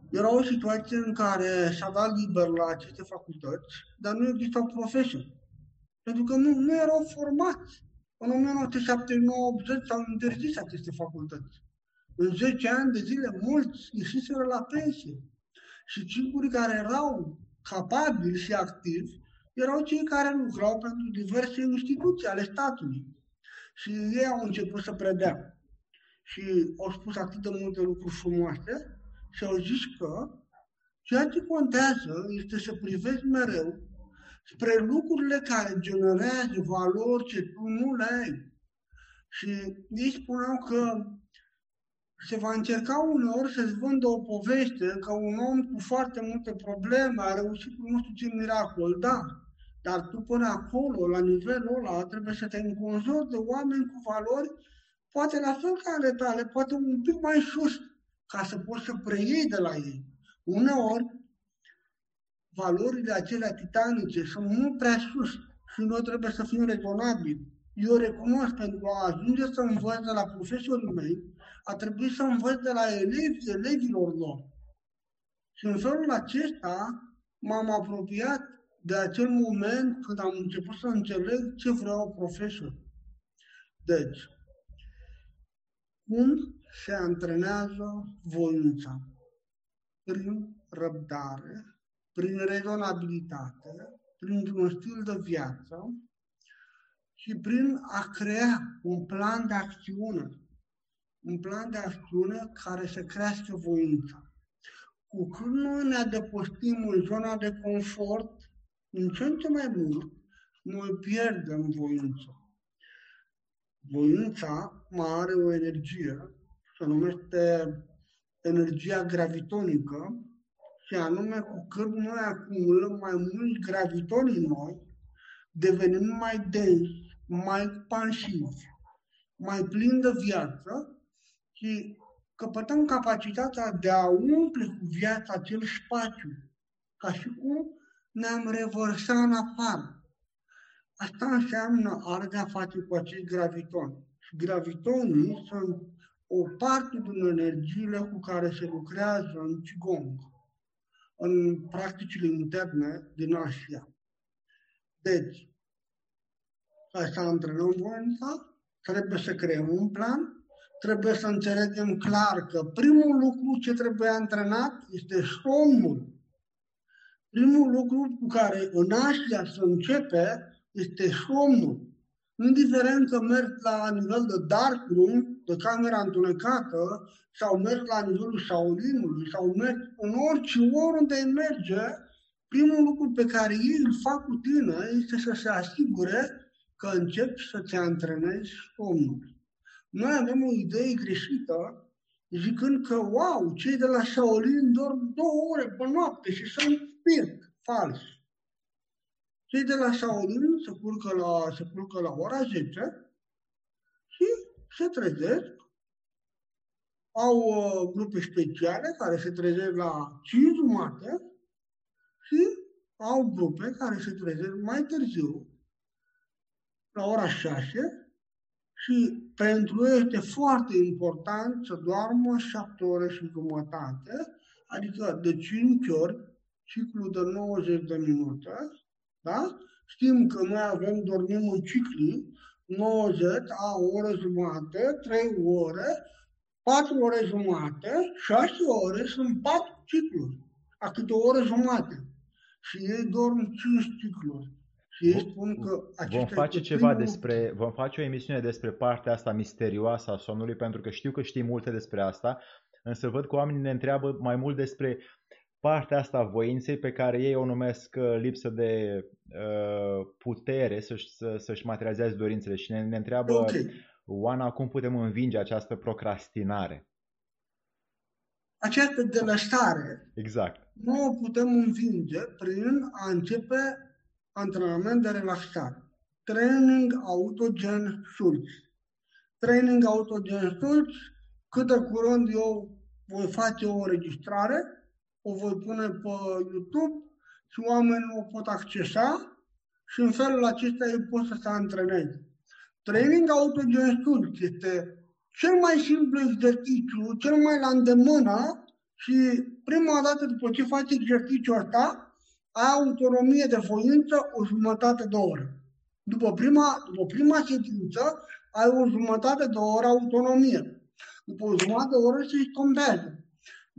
era o situație în care s-a dat liber la aceste facultăți, dar nu existau profesori. Pentru că nu, nu erau formați. În 1979-80 s-au interzis aceste facultăți. În 10 ani de zile, mulți ieșiseră la pensie. Și singurii care erau capabili și activi erau cei care lucrau pentru diverse instituții ale statului. Și ei au început să predea. Și au spus atât de multe lucruri frumoase și au zis că ceea ce contează este să privești mereu spre lucrurile care generează valori ce tu nu le ai. Și ei spuneau că se va încerca uneori să-ți vândă o poveste că un om cu foarte multe probleme a reușit cu nu știu ce miracol, da, dar tu până acolo, la nivelul ăla, trebuie să te înconjori de oameni cu valori, poate la fel ca ale tale, poate un pic mai sus, ca să poți să preiei de la ei. Uneori, valorile acelea titanice sunt mult prea sus și noi trebuie să fim rezonabili. Eu recunosc pentru a ajunge să învăț de la profesorii mei, a trebuit să învăț de la elevi, elevilor lor. Și în felul acesta m-am apropiat de acel moment când am început să înțeleg ce vreau profesor. Deci, cum se antrenează voința? Prin răbdare, prin rezonabilitate, printr-un stil de viață și prin a crea un plan de acțiune. Un plan de acțiune care să crească voința. Cu cât noi ne adăpostim în zona de confort, în ce în ce mai mult, noi pierdem voința. Voința mai are o energie, se numește energia gravitonică, și anume cu cât noi acumulăm mai mulți gravitoni în noi, devenim mai densi, mai expansivi, mai plini de viață și căpătăm capacitatea de a umple cu viața acel spațiu, ca și cum ne-am revărsat în afară. Asta înseamnă are de-a face cu acești gravitoni. Și gravitonii sunt o parte din energiile cu care se lucrează în Qigong în practicile interne din Asia. Deci, să antrenăm voința, trebuie să creăm un plan, trebuie să înțelegem clar că primul lucru ce trebuie antrenat este somnul. Primul lucru cu care în Asia se începe este somnul. Indiferent că mergi la nivel de dark room, de camera întunecată, sau mergi la nivelul Shaolinului, sau mergi în orice oriunde merge, primul lucru pe care ei îl fac cu tine este să se asigure că începi să te antrenezi somnul. Noi avem o idee greșită zicând că, wow, cei de la Shaolin dorm două ore pe noapte și sunt spirit. Fals. Cei de la Shaolin se culcă la, se culcă la ora 10 și se trezesc. Au uh, grupe speciale care se trezesc la 5 jumate și au grupe care se trezesc mai târziu, la ora 6 și pentru ei este foarte important să doarmă 7 ore și jumătate, adică de 5 ori ciclu de 90 de minute, da? Știm că noi avem, dormim în cicli, 90, a o oră jumate, 3 ore, 4 ore jumate, 6 ore, sunt 4 cicluri, a câte o oră jumate. Și ei dorm 5 cicluri. Și ei spun că vom face ceva primul... despre, vom face o emisiune despre partea asta misterioasă a somnului, pentru că știu că știi multe despre asta, însă văd că oamenii ne întreabă mai mult despre partea asta a voinței pe care ei o numesc uh, lipsă de uh, putere să-și, să, să-și materializeze dorințele și ne, ne întreabă okay. Oana cum putem învinge această procrastinare. Această delăstare exact. nu o putem învinge prin a începe antrenament de relaxare. Training autogen sulț. Training autogen sulț, cât de curând eu voi face o înregistrare o voi pune pe YouTube și oamenii o pot accesa și în felul acesta ei pot să se antreneze. Training autogestur este cel mai simplu exercițiu, cel mai la îndemână și prima dată după ce faci exercițiul ăsta, ai autonomie de voință o jumătate de oră. După prima, după prima ședință, ai o jumătate de oră autonomie. După o jumătate de oră se stombează.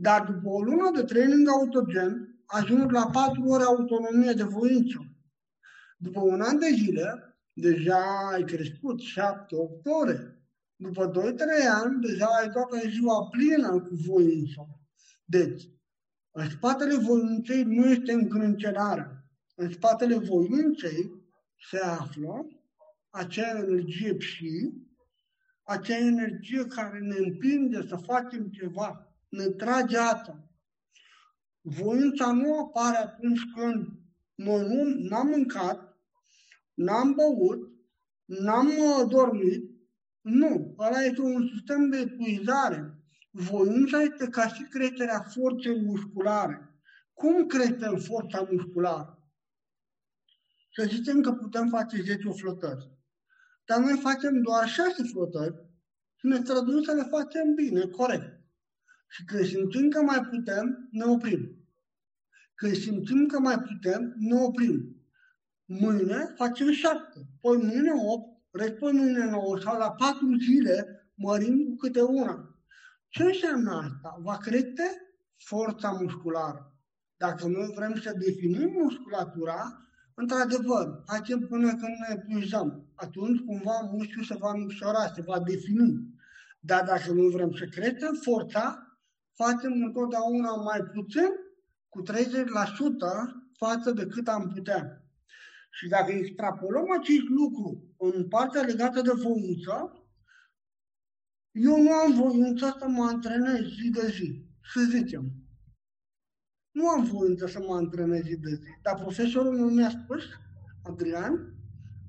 Dar după o lună de training autogen, ajung la 4 ore autonomie de voință. După un an de zile, deja ai crescut 7-8 ore. După 2-3 ani, deja ai toată ziua plină cu voință. Deci, în spatele voinței nu este încrâncenarea. În spatele voinței se află acea energie psi, acea energie care ne împinge să facem ceva, ne trage apa. Voința nu apare atunci când noi nu n-am mâncat, n-am băut, n-am uh, dormit. Nu, ăla este un sistem de epuizare. Voința este ca și creșterea forței musculare. Cum creștem forța musculară? Să zicem că putem face 10 flotări. Dar noi facem doar 6 flotări și ne străduim să le facem bine, corect. Și când simțim că mai putem, ne oprim. Când simțim că mai putem, ne oprim. Mâine facem șapte, poi mâine opt, repoi mâine nouă sau la patru zile mărim cu câte una. Ce înseamnă asta? Va crește forța musculară. Dacă noi vrem să definim musculatura, într-adevăr, facem până când ne epuizăm. Atunci, cumva, mușchiul se va micșora, se va defini. Dar dacă noi vrem să creștem forța, facem întotdeauna mai puțin cu 30% față de cât am putea. Și dacă extrapolăm acest lucru în partea legată de voință, eu nu am voință să mă antrenez zi de zi, să zicem. Nu am voință să mă antrenez zi de zi. Dar profesorul meu mi-a spus, Adrian,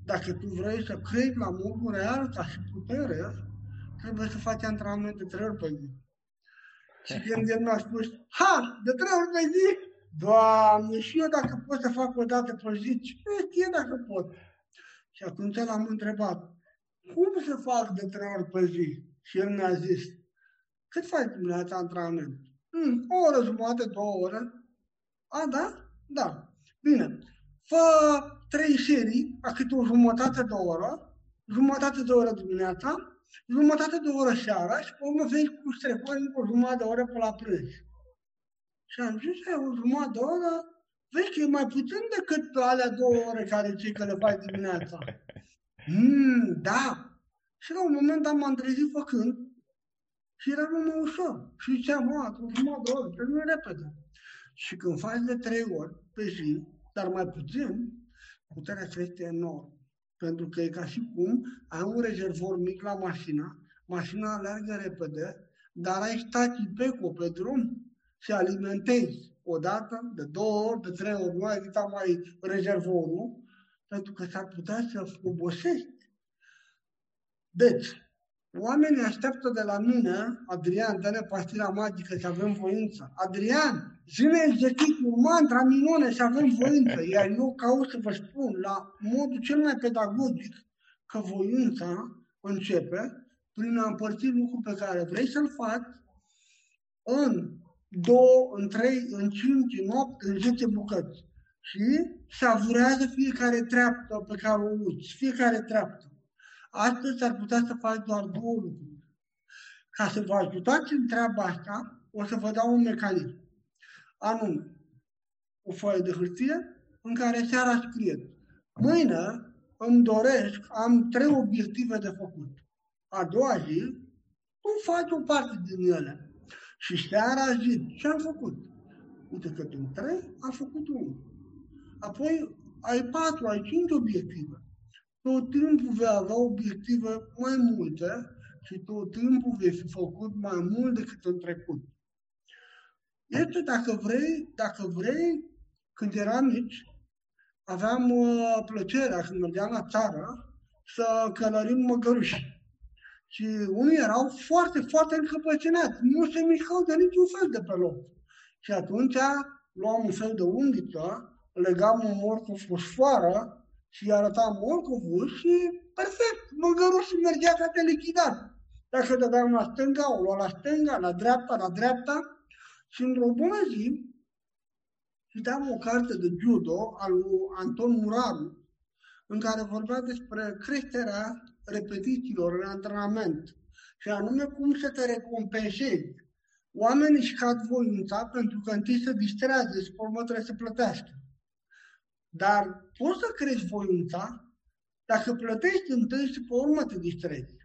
dacă tu vrei să crezi la modul real ca și putere, trebuie să faci antrenament de trei ori pe zi. Și (laughs) când el mi-a spus, ha, de trei ori pe zi, Doamne, și eu dacă pot să fac o dată pe zi, ce știe dacă pot? Și atunci l-am întrebat, cum să fac de trei ori pe zi? Și el mi-a zis, cât faci dimineața antrenament? Hmm, o oră jumătate, două ore. A, da? Da. Bine. Fă trei serii, a câte o jumătate de oră, jumătate de oră dimineața, jumătate de oră seara și pe urmă vei cu strecori o jumătate de oră pe la prânz. Și am zis, o jumătate de oră, vezi că e mai puțin decât alea două ore care cei că le faci dimineața. (laughs) Mm, da. Și la un moment dat m-am trezit făcând și era mai ușor. Și ziceam, mă, o jumătate de oră, nu repede. Și când faci de trei ori pe zi, dar mai puțin, puterea crește enorm. Pentru că e ca și cum ai un rezervor mic la mașină, mașina alergă repede, dar ai stații pe pe drum și alimentezi o dată, de două ori, de trei ori, nu ai mai rezervorul, pentru că s-ar putea să obosești. Deci, Oamenii așteaptă de la mine, Adrian, dă-ne pastila magică să avem voință. Adrian, zi-ne exercițiul, mantra minune să avem voință. Iar eu caut să vă spun la modul cel mai pedagogic că voința începe prin a împărți lucrul pe care vrei să-l faci în două, în trei, în cinci, în opt, în zece bucăți. Și savurează fiecare treaptă pe care o uiți, fiecare treaptă. Astăzi ar putea să faci doar două lucruri. Ca să vă ajutați în treaba asta, o să vă dau un mecanism. Anume, o foaie de hârtie în care seara scrieți. Mâine îmi doresc, am trei obiective de făcut. A doua zi, tu faci o parte din ele. Și seara zi, ce am făcut? Uite că din trei am făcut unul. Apoi ai patru, ai cinci obiective tot timpul vei avea obiective mai multe și tot timpul vei fi făcut mai mult decât în trecut. Este, dacă vrei, dacă vrei, când eram mici, aveam uh, plăcerea, când mergeam la țară, să călărim măgăruși. Și unii erau foarte, foarte încăpățânați. Nu se mișcau de niciun fel de pe loc. Și atunci luam un fel de unghiță, legam un mort cu fosfoară și arăta morcovul și perfect, măgărușul mergea ca te lichidat. Dacă dădeam la stânga, o lua la stânga, la dreapta, la dreapta și într-o bună zi citeam o carte de judo al lui Anton Muraru în care vorbea despre creșterea repetițiilor în antrenament și anume cum să te recompensezi. Oamenii își cad voința pentru că întâi se distrează și pe urmă trebuie să plătească. Dar poți să crești voința dacă plătești întâi și pe urmă te distrezi.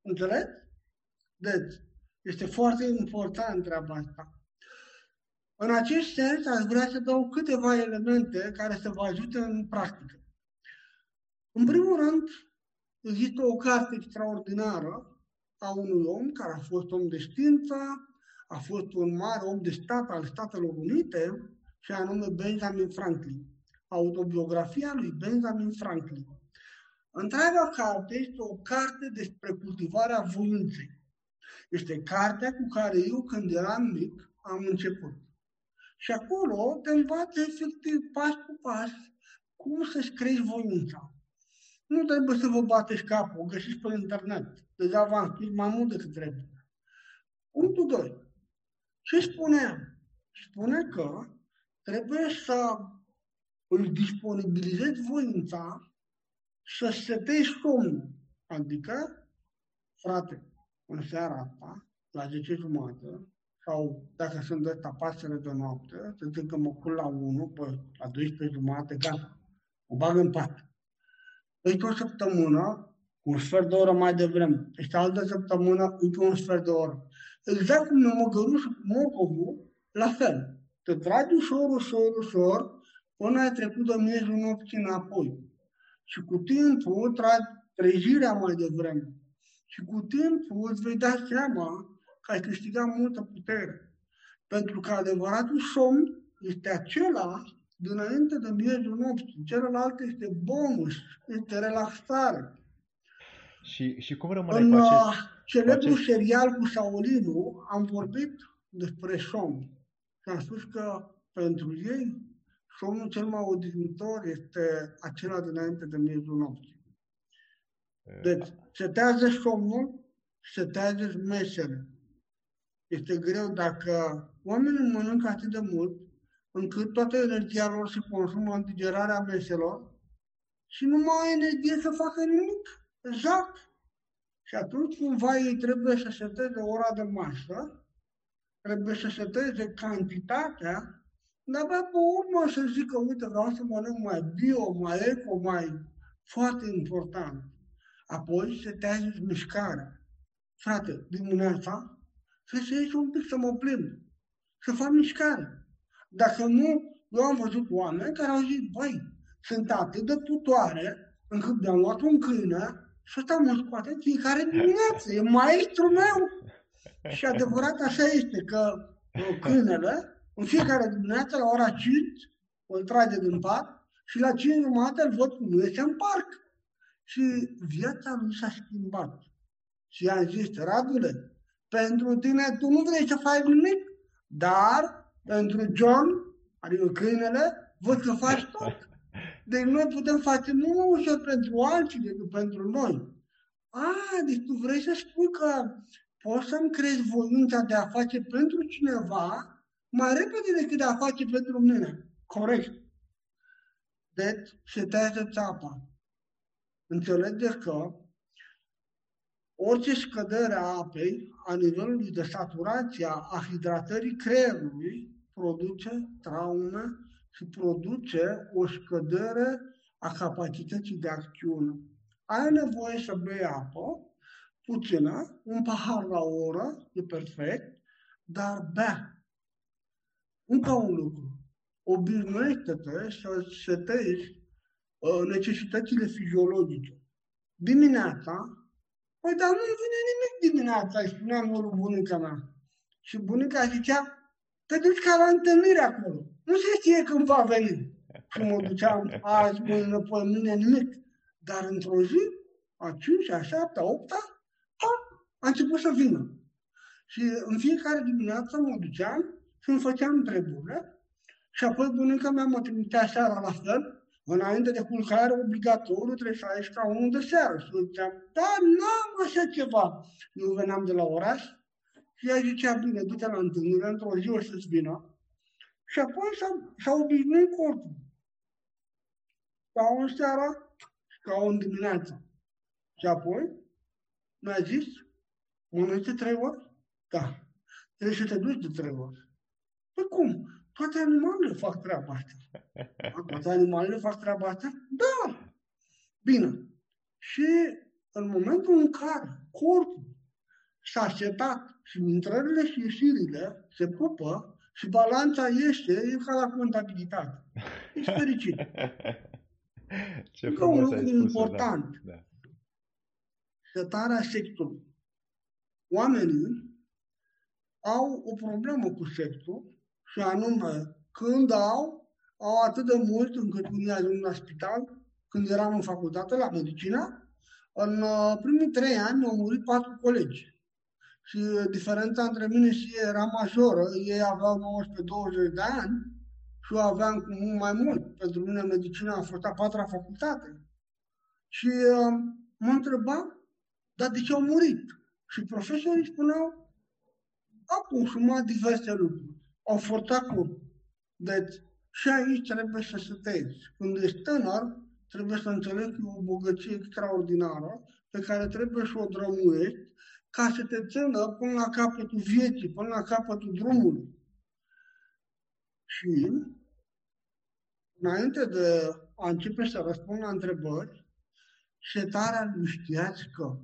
Înțelegi? Deci, este foarte important treaba asta. În acest sens, aș vrea să dau câteva elemente care să vă ajute în practică. În primul rând, există o carte extraordinară a unui om care a fost om de știință, a fost un mare om de stat al Statelor Unite, și anume Benjamin Franklin autobiografia lui Benjamin Franklin. Întreaga carte este o carte despre cultivarea voinței. Este cartea cu care eu, când eram mic, am început. Și acolo te învață efectiv pas cu pas cum să-ți crești voința. Nu trebuie să vă bateți capul, o găsiți pe internet. Deja v-am scris mai mult decât trebuie. Punctul 2. Ce spune? Spune că trebuie să își disponibilizezi voința să setezi somnul. Adică, frate, în seara asta, la 10 jumătate, sau dacă sunt ăsta pasăre de noapte, să zic că mă cul la 1, pe la 12 jumătate, gata, o bag în pat. Uite o săptămână, cu un sfert de oră mai devreme. Este altă săptămână, uite un sfert de oră. Exact cum ne măgărușul cu morcovul, la fel. Te tragi ușor, ușor, ușor, până ai trecut de miezul nopții înapoi. Și cu timpul tragi trezirea mai devreme. Și cu timpul îți vei da seama că ai câștigat multă putere. Pentru că adevăratul somn este acela dinainte de miezul nopții. Celălalt este bonus, este relaxare. Și, și cum rămâne în cu acest... Uh, celebrul acest... serial cu Saulinu am vorbit despre somn. Și am spus că pentru ei somnul cel mai odihnitor este acela dinainte de miezul nopții. Deci, setează somnul, setează mesele. Este greu dacă oamenii mănâncă atât de mult, încât toată energia lor se consumă în digerarea meselor și nu mai au energie să facă nimic. Exact. Și atunci cumva ei trebuie să seteze ora de masă, trebuie să seteze cantitatea, dar abia pe urmă să zică, uite, vreau să mănânc mai bio, mai eco, mai foarte important. Apoi se tează mișcarea. Frate, dimineața, să se ieși un pic să mă plimb, să fac mișcare. Dacă nu, eu am văzut oameni care au zis, băi, sunt atât de putoare încât mi-am luat un câine și ăsta mă scoate fiecare dimineață, e maestru meu. (laughs) Și adevărat așa este că câinele, în fiecare dimineață, la ora 5, îl trage din pat și la 5 jumate îl văd cum iese în parc. Și viața lui s-a schimbat. Și i-am zis, Radule, pentru tine tu nu vrei să faci nimic, dar pentru John, adică câinele, văd că faci tot. Deci noi putem face nu ușor pentru alții decât pentru noi. A, deci tu vrei să spui că poți să-mi crezi voința de a face pentru cineva mai repede decât de a face pentru mine. Corect. Deci se tăiază țapa. Înțelegeți că orice scădere a apei, a nivelului de saturație a hidratării creierului, produce traume și produce o scădere a capacității de acțiune. Ai nevoie să bei apă, puțină, un pahar la o oră, e perfect, dar bea. Încă un lucru. Obișnuiește-te să setezi uh, necesitățile fiziologice. Dimineața, păi dar nu vine nimic dimineața, îi spunea lui bunica mea. Și bunica zicea, te duci ca la întâlnire acolo. Nu se știe când va veni. Și mă duceam azi, mâine, pe mine, nimic. Dar într-o zi, a 5, a 7, a 8, a, a început să vină. Și în fiecare dimineață mă duceam și îmi făceam treburile și apoi bunica mea mă trimitea seara la fel, înainte de culcare obligatoriu trebuie să ai ca unul de seară. Și ziceam, da, n-am așa ceva. Eu veneam de la oraș și ea zicea, bine, du-te la întâlnire, într-o zi o să-ți vină. Și apoi s-a, s-a obișnuit corpul. Ca o seara, ca o dimineață. Și apoi mi-a zis, mănânci de trei ori? Da. Trebuie să te duci de trei ori. Păi cum? Toate animalele fac treaba asta. Toate animalele fac treaba asta? Da. Bine. Și în momentul în care corpul s-a setat și intrările și ieșirile se pupă și balanța este, e ca la contabilitate. Ești fericit. (laughs) Ce Încă un lucru important. Da. da. Setarea sexului. Oamenii au o problemă cu sexul și anume când au, au atât de mult încât unii ajung la spital, când eram în facultate la medicină, în uh, primii trei ani au murit patru colegi. Și diferența între mine și ei era majoră. Ei aveau 19-20 de ani și eu aveam cu mult mai mult. Pentru mine medicina a fost a patra facultate. Și uh, mă întreba, dar de ce au murit? Și profesorii spuneau, au consumat diverse lucruri, au forțat corpul. Deci, și aici trebuie să setezi. Când ești tânăr, trebuie să înțelegi că e o bogăție extraordinară pe care trebuie să o drămuiești ca să te țină până la capătul vieții, până la capătul drumului. Și, înainte de a începe să răspund la întrebări, setarea lui știați că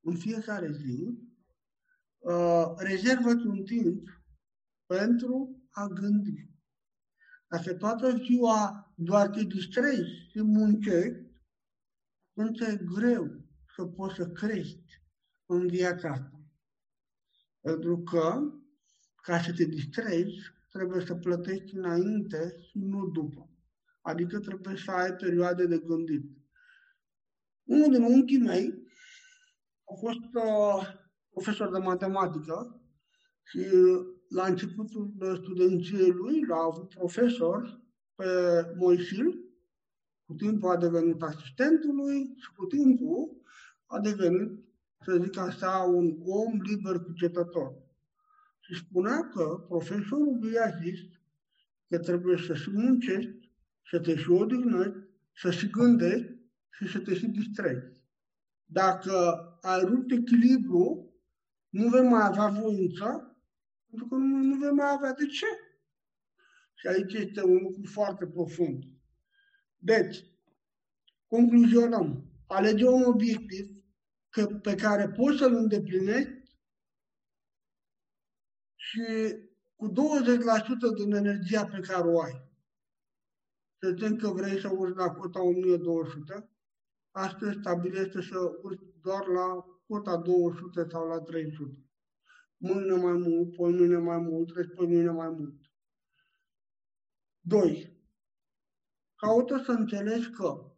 în fiecare zi uh, rezervă un timp pentru a gândi. Dacă toată ziua doar te distrezi și muncești, atunci e greu să poți să crești în viața asta. Pentru că, ca să te distrezi, trebuie să plătești înainte și nu după. Adică trebuie să ai perioade de gândit. Unul din unchii mei a fost uh, profesor de matematică și la începutul studenției lui l-a avut profesor pe Moisil, cu timpul a devenit asistentul lui și cu timpul a devenit să zic așa, un om liber cugetător. Și spunea că profesorul lui a zis că trebuie să și muncești, să te și odihnești, să și gândești și să te și distrezi. Dacă ai rupt echilibru, nu vei mai avea voință, pentru că nu, nu vei mai avea de ce. Și aici este un lucru foarte profund. Deci, concluzionăm. Alege un obiectiv că, pe care poți să-l îndeplinești și cu 20% din energia pe care o ai. Să zicem că vrei să urci la cota 1200, astăzi stabilește să urci doar la cota 200 sau la 300. Mâine mai mult, poi mâine mai mult, respoi mâine mai mult. 2. Caută să înțelegi că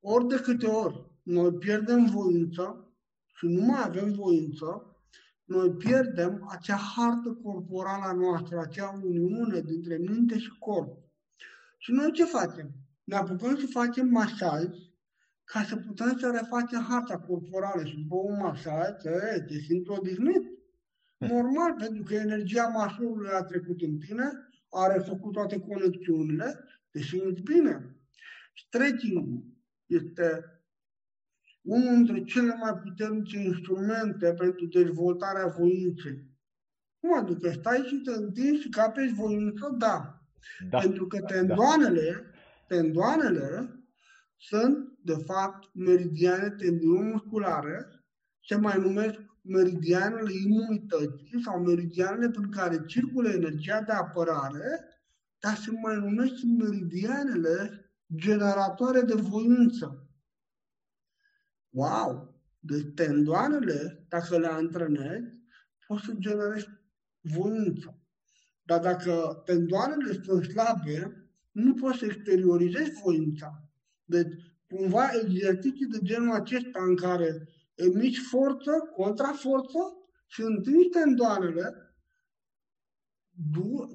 ori de câte ori noi pierdem voință și nu mai avem voință, noi pierdem acea hartă corporală a noastră, acea uniune dintre minte și corp. Și noi ce facem? Ne apucăm să facem masaj ca să putem să refacem harta corporală și după un masaj, te simți odihnit. Normal, pentru că energia masajului a trecut în tine, a refăcut toate conexiunile, te simți bine. Stretching este unul dintre cele mai puternice instrumente pentru dezvoltarea voinței. Nu adică stai și te întinzi și capeți voință, da. da. Pentru că da, tendoanele, da. tendoanele sunt, de fapt, meridiane tendinomusculare, se mai numesc meridianele imunității sau meridianele prin care circulă energia de apărare, dar se mai numesc meridianele generatoare de voință. Wow! Deci tendoanele, dacă le antrenezi, poți să generezi voință. Dar dacă tendoanele sunt slabe, nu poți să exteriorizezi voința. Deci, cumva, exerciții de genul acesta în care emiți forță, contraforță și întingi tendoanele,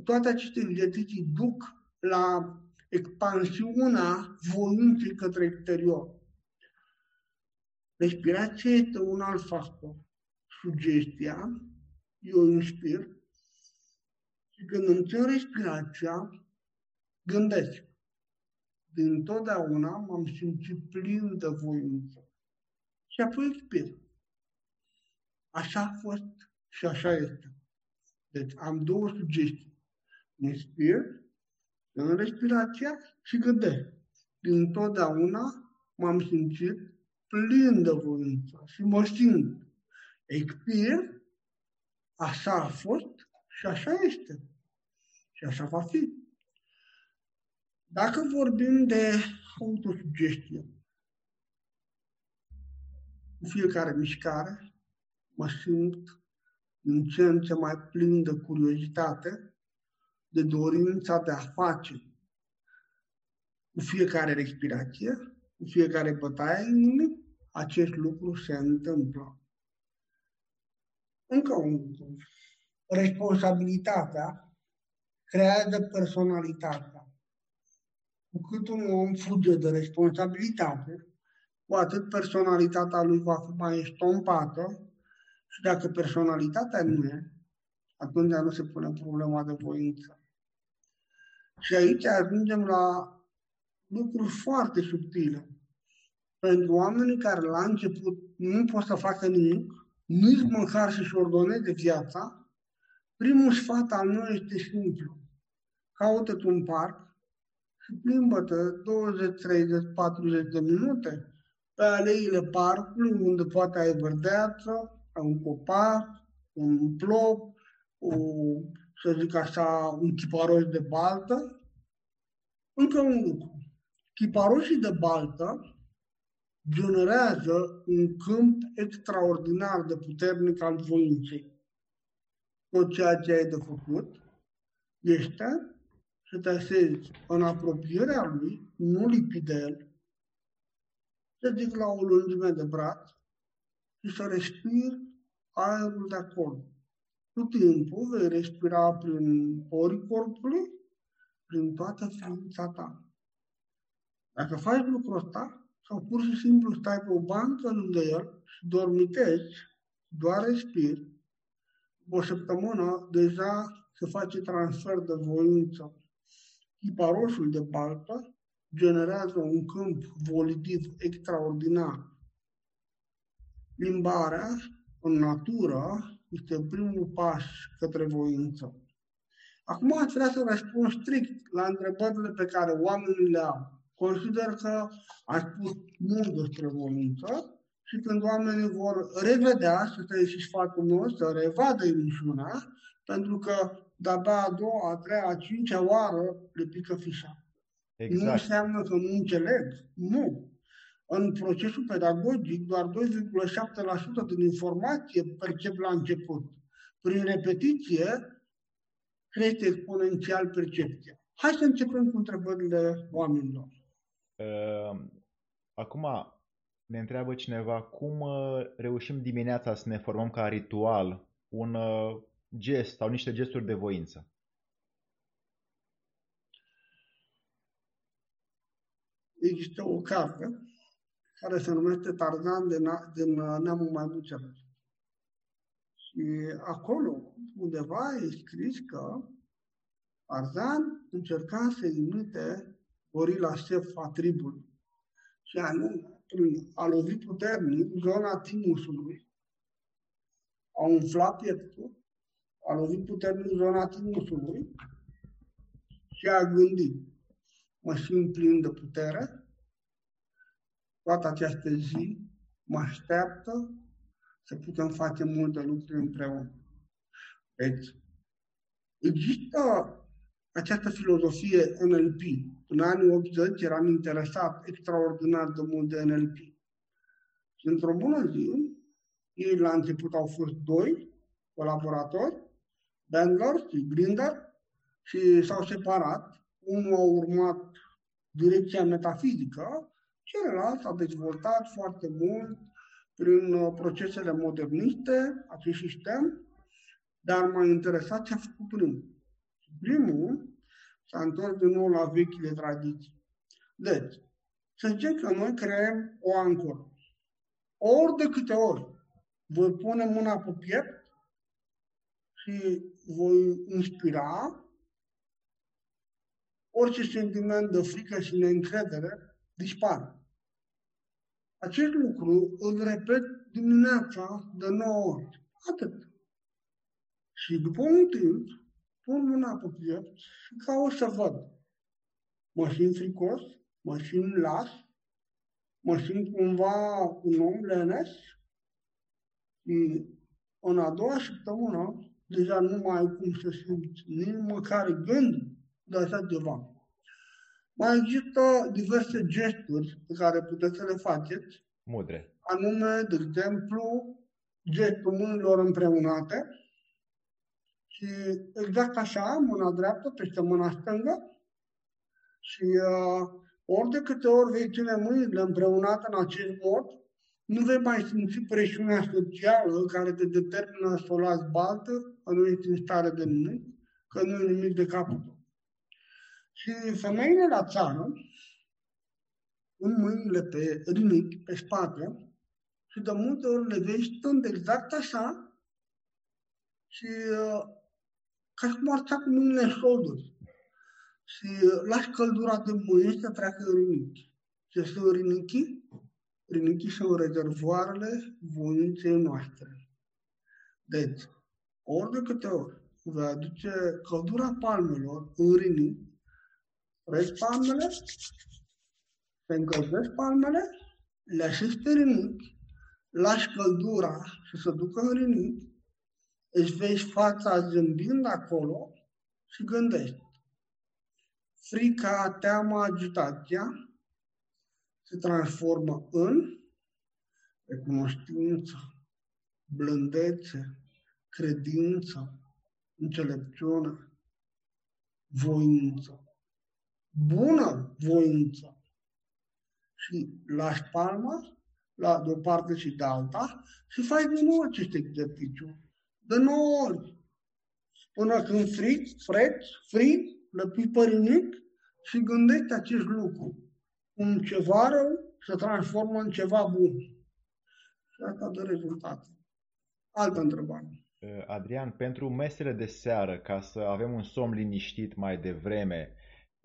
toate aceste exerciții duc la expansiunea voinței către exterior. Respirația este un alt factor. Sugestia, eu inspir și când îmi țin respirația, gândesc. Din totdeauna m-am simțit plin de voință. Și apoi expir. Așa a fost și așa este. Deci am două sugestii. Inspir, în respirația și gândesc. Din totdeauna m-am simțit plin de voință și mă simt. Expir, așa a fost și așa este. Și așa va fi. Dacă vorbim de autosugestie, cu fiecare mișcare mă simt în ce în ce mai plin de curiozitate, de dorința de a face. Cu fiecare respirație, cu fiecare bătaie nimic, acest lucru se întâmplă. Încă un lucru. Responsabilitatea creează personalitatea. Cu cât un om fuge de responsabilitate, cu atât personalitatea lui va fi mai estompată și dacă personalitatea nu e, atunci nu se pune problema de voință. Și aici ajungem la lucruri foarte subtile. Pentru oamenii care la început nu pot să facă nimic, nici măcar să-și ordoneze viața, primul sfat al meu este simplu. Caută un parc și plimbă-te 20, 30, 40 de minute pe aleile parcului, unde poate ai verdeață, un copac, un plop, o, să zic așa, un chiparoș de baltă. Încă un lucru. Chiparoșii de baltă generează un câmp extraordinar de puternic al voinței. Tot ceea ce ai de făcut este să te așezi în apropierea lui, nu lipi de el, să zic la o lungime de braț și să respiri aerul de acolo. Cu timpul vei respira prin porii corpului, prin toată ființa ta. Dacă faci lucrul ăsta, sau pur și simplu stai pe o bancă lângă el și dormitezi, doar respiri, o săptămână deja se face transfer de voință Tiparoșul de baltă generează un câmp volitiv extraordinar. Limbarea, în natură, este primul pas către voință. Acum aș vrea să răspund strict la întrebările pe care oamenii le au. Consider că aș spus mult despre voință și când oamenii vor revedea, să te și sfatul meu, să revadă emisiunea, pentru că de-abia a doua, a treia, a cincea oară le pică fișa. Exact. Nu înseamnă că nu înțeleg. Nu. În procesul pedagogic, doar 2,7% din informație percep la început. Prin repetiție, crește exponențial percepția. Hai să începem cu întrebările oamenilor. Ehm, acum ne întreabă cineva cum uh, reușim dimineața să ne formăm ca ritual un uh, gest sau niște gesturi de voință. Există o carte care se numește Tarzan din, din uh, neamul maimuțelor. Și acolo, undeva, e scris că Tarzan încerca să imite gorila șef a tribului. Și anume, prin a lovi puternic zona timusului, a umflat pieptul, a lovit puternic zona timusului și a gândit. Mă simt plin de putere, toată această zi mă așteaptă să putem face multe lucruri împreună. Deci, există această filozofie NLP. În anii 80 eram interesat extraordinar de mult de NLP. Și într-o bună zi, ei la început au fost doi colaboratori, Bandler și Grinder, și s-au separat. Unul a urmat direcția metafizică, celălalt s-a dezvoltat foarte mult prin uh, procesele moderniste, acest sistem, dar m-a interesat ce a făcut primul. Primul s-a întors din nou la vechile tradiții. Deci, să zicem că noi creăm o ancoră. Ori de câte ori voi pune mâna pe piept și voi inspira, orice sentiment de frică și neîncredere dispare. Acest lucru îl repet dimineața de 9 ori. Atât. Și după un timp, pun mâna pe piept și caut să văd. Mă simt fricos, mă simt las, mă simt cumva un om lenes și în a doua săptămână deja nu mai ai cum să simți nici măcar gând de așa ceva. Mai există diverse gesturi pe care puteți să le faceți. Mudre. Anume, de exemplu, gestul mâinilor împreunate, și exact așa, mâna dreaptă peste mâna stângă și uh, ori de câte ori vei ține mâinile împreunate în acest mod, nu vei mai simți presiunea socială care te determină să o lași baltă, că nu ești în stare de nimic, că nu e nimic de capul tău. Și femeile la țară, în mâinile pe rinic, pe spate, și de multe ori le vezi stând exact așa și uh, ca și cum ar sta cu mâinile în șolduri. Și lași căldura de mâini să treacă în rinichi. Ce sunt rinichii? Rinichii sunt rezervoarele voinței noastre. Deci, ori de câte ori vei aduce căldura palmelor în rinichi, treci palmele, te încălzești palmele, le așezi pe rinichi, lași căldura și să ducă în rinichi, își vezi fața zâmbind acolo și gândești. Frica, teama, agitația se transformă în recunoștință, blândețe, credință, înțelepciune, voință. Bună voință. Și lași palma la de o parte și de alta și faci din nou acest exercițiu de 9 ori. Până când frig, fred, frig, le pui părinic și gândește acest lucru. Un ceva rău se transformă în ceva bun. Și asta dă rezultate. Altă întrebare. Uh, Adrian, pentru mesele de seară, ca să avem un somn liniștit mai devreme,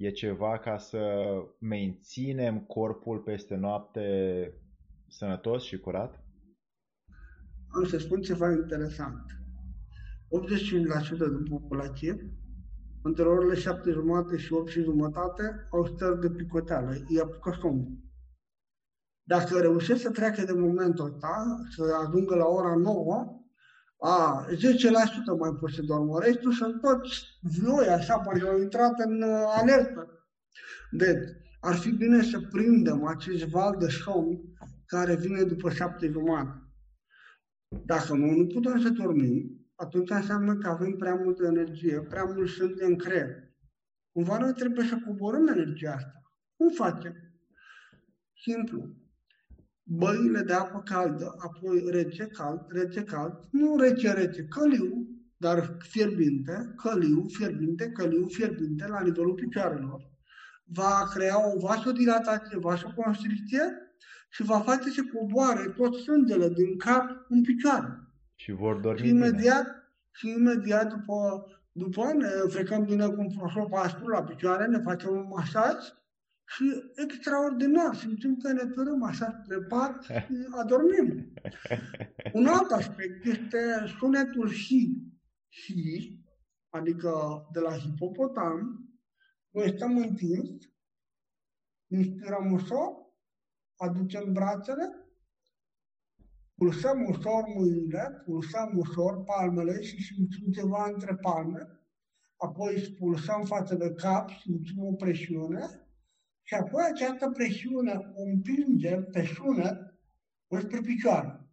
E ceva ca să menținem corpul peste noapte sănătos și curat? Am să spun ceva interesant. 85% din populație, între orele 7 jumate și 8 și jumătate, au stări de picoteală, îi apucă somnul. Dacă reușesc să treacă de momentul ăsta, să ajungă la ora 9, a, 10% mai pot să dormă. Restul sunt toți vioi, așa, parcă au intrat în uh, alertă. Deci, ar fi bine să prindem acest val de somn care vine după șapte jumate. Dacă nu, nu putem să dormim, atunci înseamnă că avem prea multă energie, prea mult sunt în creier. Cumva noi trebuie să coborâm energia asta. Cum facem? Simplu băile de apă caldă, apoi rece, cald, rece, cald, nu rece, rece, căliu, dar fierbinte, căliu, fierbinte, căliu, fierbinte la nivelul picioarelor. Va crea o vasodilatație, vasoconstricție și va face să coboare tot sângele din cap în picioare. Și vor dormi și imediat, bine. și imediat după, după ne frecăm bine cu un prosop aspru la picioare, ne facem un masaj și extraordinar, simțim că ne tărâm așa spre pat (laughs) și adormim. Un alt aspect este sunetul hi, hi, adică de la hipopotam, noi stăm întins, inspirăm ușor, aducem brațele, pulsăm ușor mâinile, pulsăm ușor palmele și simțim ceva între palme, apoi spulsăm față de cap, simțim o presiune, și apoi această presiune o împingem pe sunet spre picioare.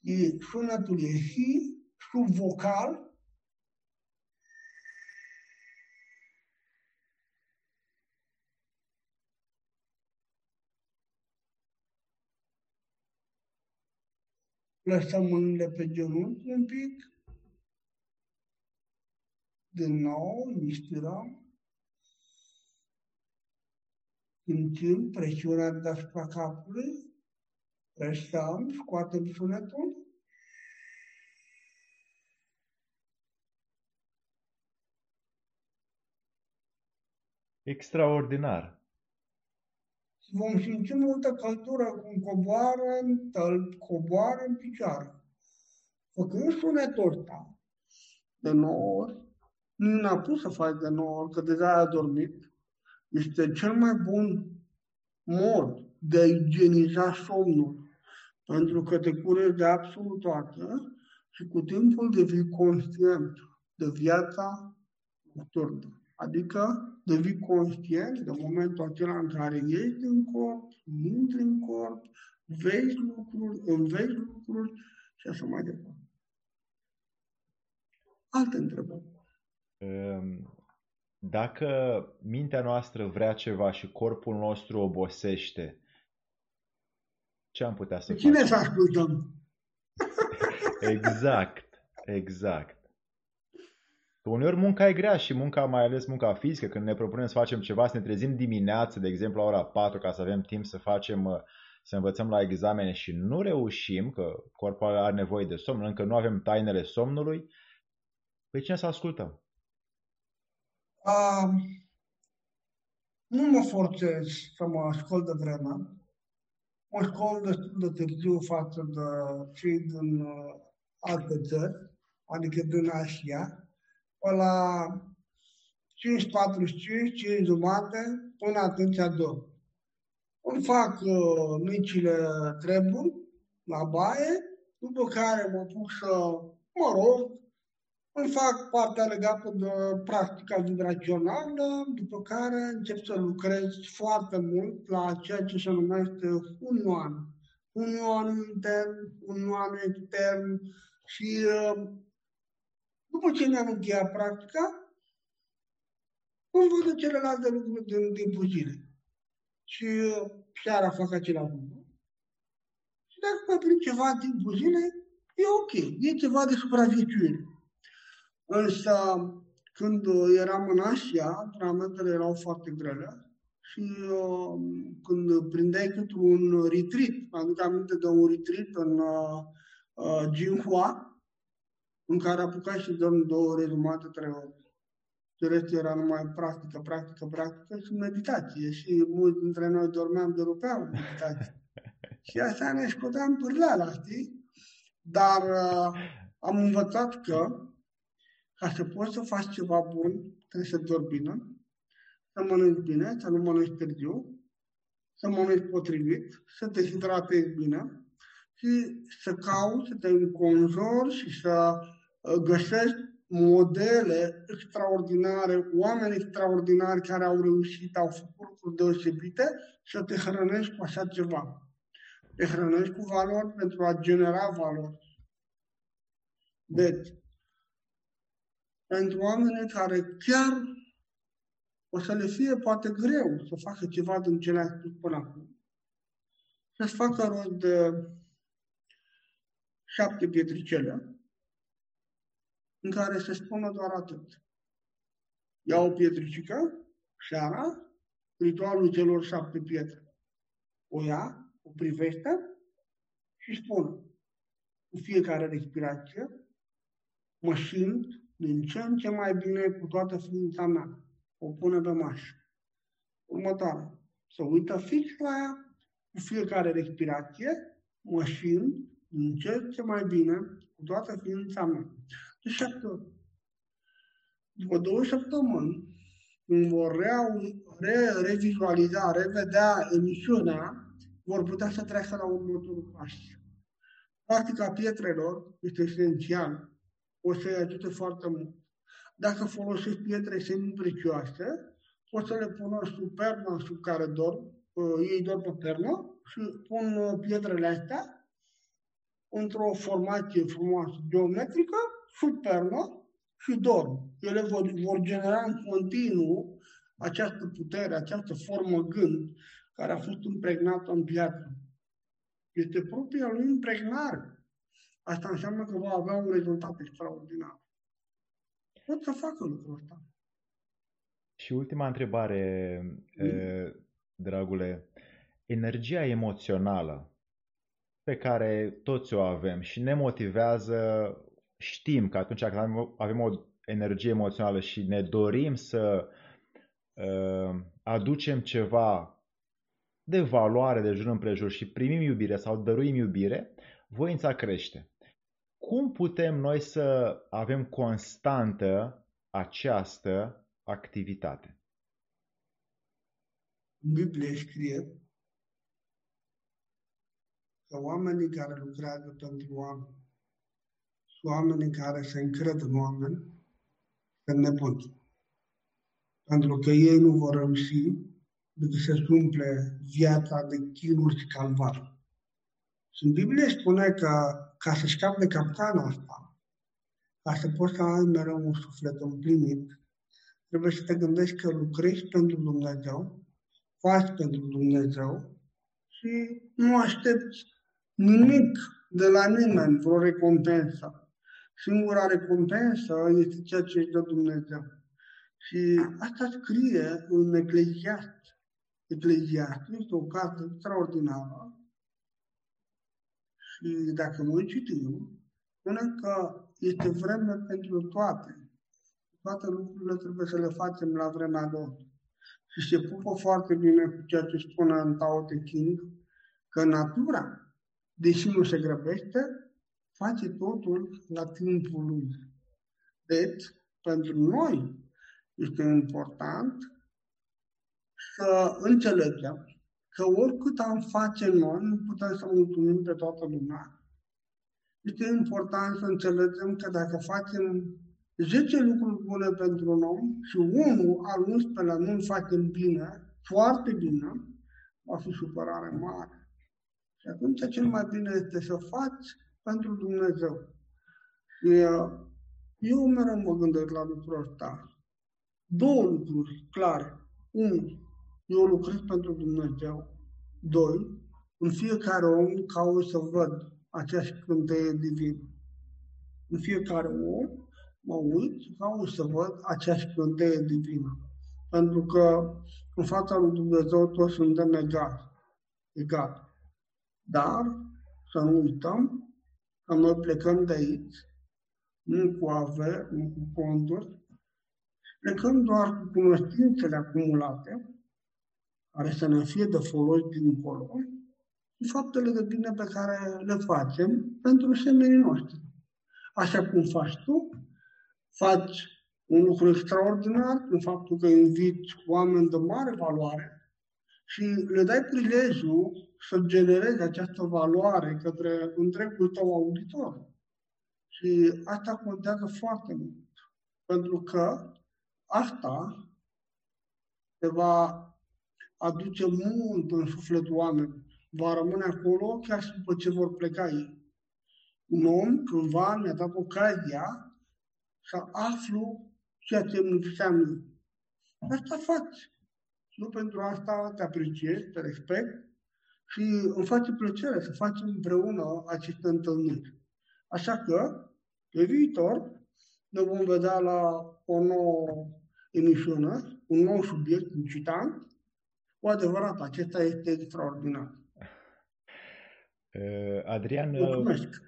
E, sunetul e hi, sub vocal, lăsăm mâinile pe genunchi un pic, din nou, inspirăm, simțim presiunea deasupra capului, restăm, scoatem sunetul, Extraordinar. Vom simți multă căldură cum coboară în tălp, coboară în picioare. Făcând sunetul ăsta de 9 ori, nu ne-a pus să faci de 9 ori, că deja a dormit, este cel mai bun mod de a igieniza somnul, pentru că te curezi de absolut toate și cu timpul devii conștient de viața nocturnă. Adică devii conștient de momentul acela în care ieși din corp, intri în corp, vezi lucruri, înveți lucruri și așa mai departe. Alte întrebări. Um, dacă mintea noastră vrea ceva și corpul nostru obosește, ce am putea să Cine facem? Cine să ascultăm? (laughs) exact, exact. Uneori munca e grea și munca, mai ales munca fizică, când ne propunem să facem ceva, să ne trezim dimineață, de exemplu la ora 4, ca să avem timp să facem, să învățăm la examene și nu reușim, că corpul are nevoie de somn, încă nu avem tainele somnului, pe cine să ascultăm? Uh, nu mă forțez să mă ascult de vreme. Mă ascult destul de târziu față de cei din uh, alte țări, adică din Asia, pe la 5.45, 5 jumate, până atunci două. Îmi fac uh, micile treburi la baie, după care mă pun să mă rog, îmi fac partea legată de practica vibrațională, după care încep să lucrez foarte mult la ceea ce se numește unioan. Unioan intern, unioan extern și uh, după ce mi-am încheiat practica, îmi văd celelalte lucruri din timpul zilei. Și uh, seara fac același lucru. Și dacă mai prind ceva în timpul zilei, e ok. E ceva de supraviețuire. Însă, când eram în Asia, antrenamentele erau foarte grele și uh, când prindeai cât un retreat, aduc aminte de un retreat în uh, uh, Jinhua, în care apucai și dormi două ore jumate, trei ore. de rest era numai practică, practică, practică și meditație. Și mulți dintre noi dormeam de rupeam în meditație. (laughs) și așa ne scoteam pârleala, știi? Dar uh, am învățat că ca să poți să faci ceva bun, trebuie să dormi bine, să mănânci bine, să nu mănânci târziu, să mănânci potrivit, să te hidratezi bine și să cauți, să te înconjori și să uh, găsești modele extraordinare, oameni extraordinari care au reușit, au făcut lucruri deosebite și să te hrănești cu așa ceva. Te hrănești cu valori pentru a genera valori. Deci, pentru oamenii care chiar o să le fie poate greu să facă ceva din ce le-a spus până acum, să-ți facă rost de șapte pietricele, în care se spune doar atât. Ia o pietricică, seara, ritualul celor șapte pietre. O ia, o privește și spune cu fiecare respirație, mă simt din ce în ce mai bine cu toată ființa mea. O pune pe mașă. Următoarea. Să uită fix la ea cu fiecare respirație, mă simt din ce în ce mai bine cu toată ființa mea. De șapte ori. După două săptămâni, când vor re, revizualiza, revedea emisiunea, vor putea să treacă la următorul pas. Practica pietrelor este esențială o să-i ajute foarte mult. Dacă folosești pietre semi-precioase, poți să le pună sub perna sub care dorm, uh, ei dorm pe pernă și pun uh, pietrele astea într-o formație frumoasă geometrică sub pernă și dorm. Ele vor, vor genera în continuu această putere, această formă gând care a fost impregnată în piatră. Este propria lui impregnare. Asta înseamnă că va avea un rezultat extraordinar. Pot să facă lucrul ăsta. Și ultima întrebare, mm. dragule. Energia emoțională pe care toți o avem și ne motivează, știm că atunci când avem o energie emoțională și ne dorim să uh, aducem ceva de valoare de jur împrejur și primim iubire sau dăruim iubire, voința crește. Cum putem noi să avem constantă această activitate? În Biblie scrie că oamenii care lucrează pentru oameni și oamenii care se încred în oameni sunt nebuni. Pentru că ei nu vor reuși decât să umple viața de chinuri și calvar. Și în Biblie spune că ca să scapi de capcana asta, ca să poți să ai mereu un suflet împlinit, trebuie să te gândești că lucrezi pentru Dumnezeu, faci pentru Dumnezeu și nu aștepți nimic de la nimeni, vreo recompensă. Singura recompensă este ceea ce își dă Dumnezeu. Și asta scrie în Ecleziast. Ecleziast este o carte extraordinară și dacă noi citim, spune că este vreme pentru toate. Toate lucrurile trebuie să le facem la vremea lor. Și se pupă foarte bine cu ceea ce spune în Tao Te King, că natura, deși nu se grăbește, face totul la timpul lui. Deci, pentru noi este important să înțelegem că oricât am face noi, nu putem să mulțumim pe toată lumea. Este important să înțelegem că dacă facem 10 lucruri bune pentru un om și unul al 11-lea nu-l facem bine, foarte bine, va fi supărare mare. Și atunci cel mai bine este să faci pentru Dumnezeu. Și uh, eu mereu mă gândesc la lucrul ăsta. Două lucruri clare. Unu, eu lucrez pentru Dumnezeu. Doi, în fiecare om caut să văd aceeași scânteie divină. În fiecare om mă uit și caut să văd aceeași scânteie divină. Pentru că în fața lui Dumnezeu toți suntem egali. egal. Dar să nu uităm că noi plecăm de aici, nu cu averi, nu cu fonduri, plecăm doar cu cunoștințele acumulate, care să ne fie de folos dincolo, și faptele de bine pe care le facem pentru semenii noștri. Așa cum faci tu, faci un lucru extraordinar în faptul că inviți oameni de mare valoare și le dai prilejul să genereze această valoare către întregul tău auditor. Și asta contează foarte mult. Pentru că asta te va aduce mult în sufletul oamenilor. Va rămâne acolo chiar și după ce vor pleca ei. Un om cândva mi-a dat ocazia să aflu ceea ce îmi lipsea mie. Asta faci. Nu pentru asta te apreciez, te respect și îmi face plăcere să facem împreună aceste întâlniri. Așa că, pe viitor, ne vom vedea la o nouă emisiune, un nou subiect incitant. Cu adevărat, acesta este extraordinar. Uh, Adrian, Mulțumesc.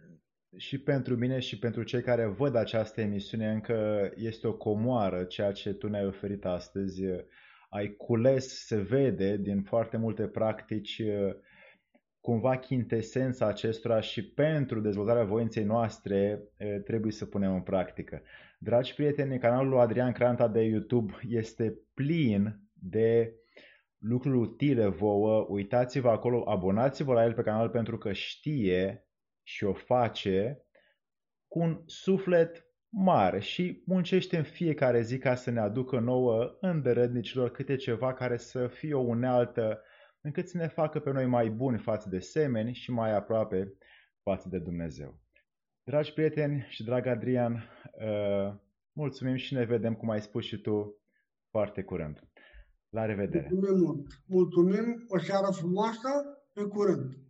și pentru mine și pentru cei care văd această emisiune încă este o comoară ceea ce tu ne-ai oferit astăzi. Ai cules, se vede din foarte multe practici cumva chintesența acestora și pentru dezvoltarea voinței noastre trebuie să punem în practică. Dragi prieteni, canalul lui Adrian Cranta de YouTube este plin de lucruri utile vouă. Uitați-vă acolo, abonați-vă la el pe canal pentru că știe și o face cu un suflet mare și muncește în fiecare zi ca să ne aducă nouă îndărădnicilor câte ceva care să fie o unealtă încât să ne facă pe noi mai buni față de semeni și mai aproape față de Dumnezeu. Dragi prieteni și drag Adrian, uh, mulțumim și ne vedem, cum ai spus și tu, foarte curând. La revedere! Mulțumim mult! Mulțumim! O seară frumoasă! Pe curând!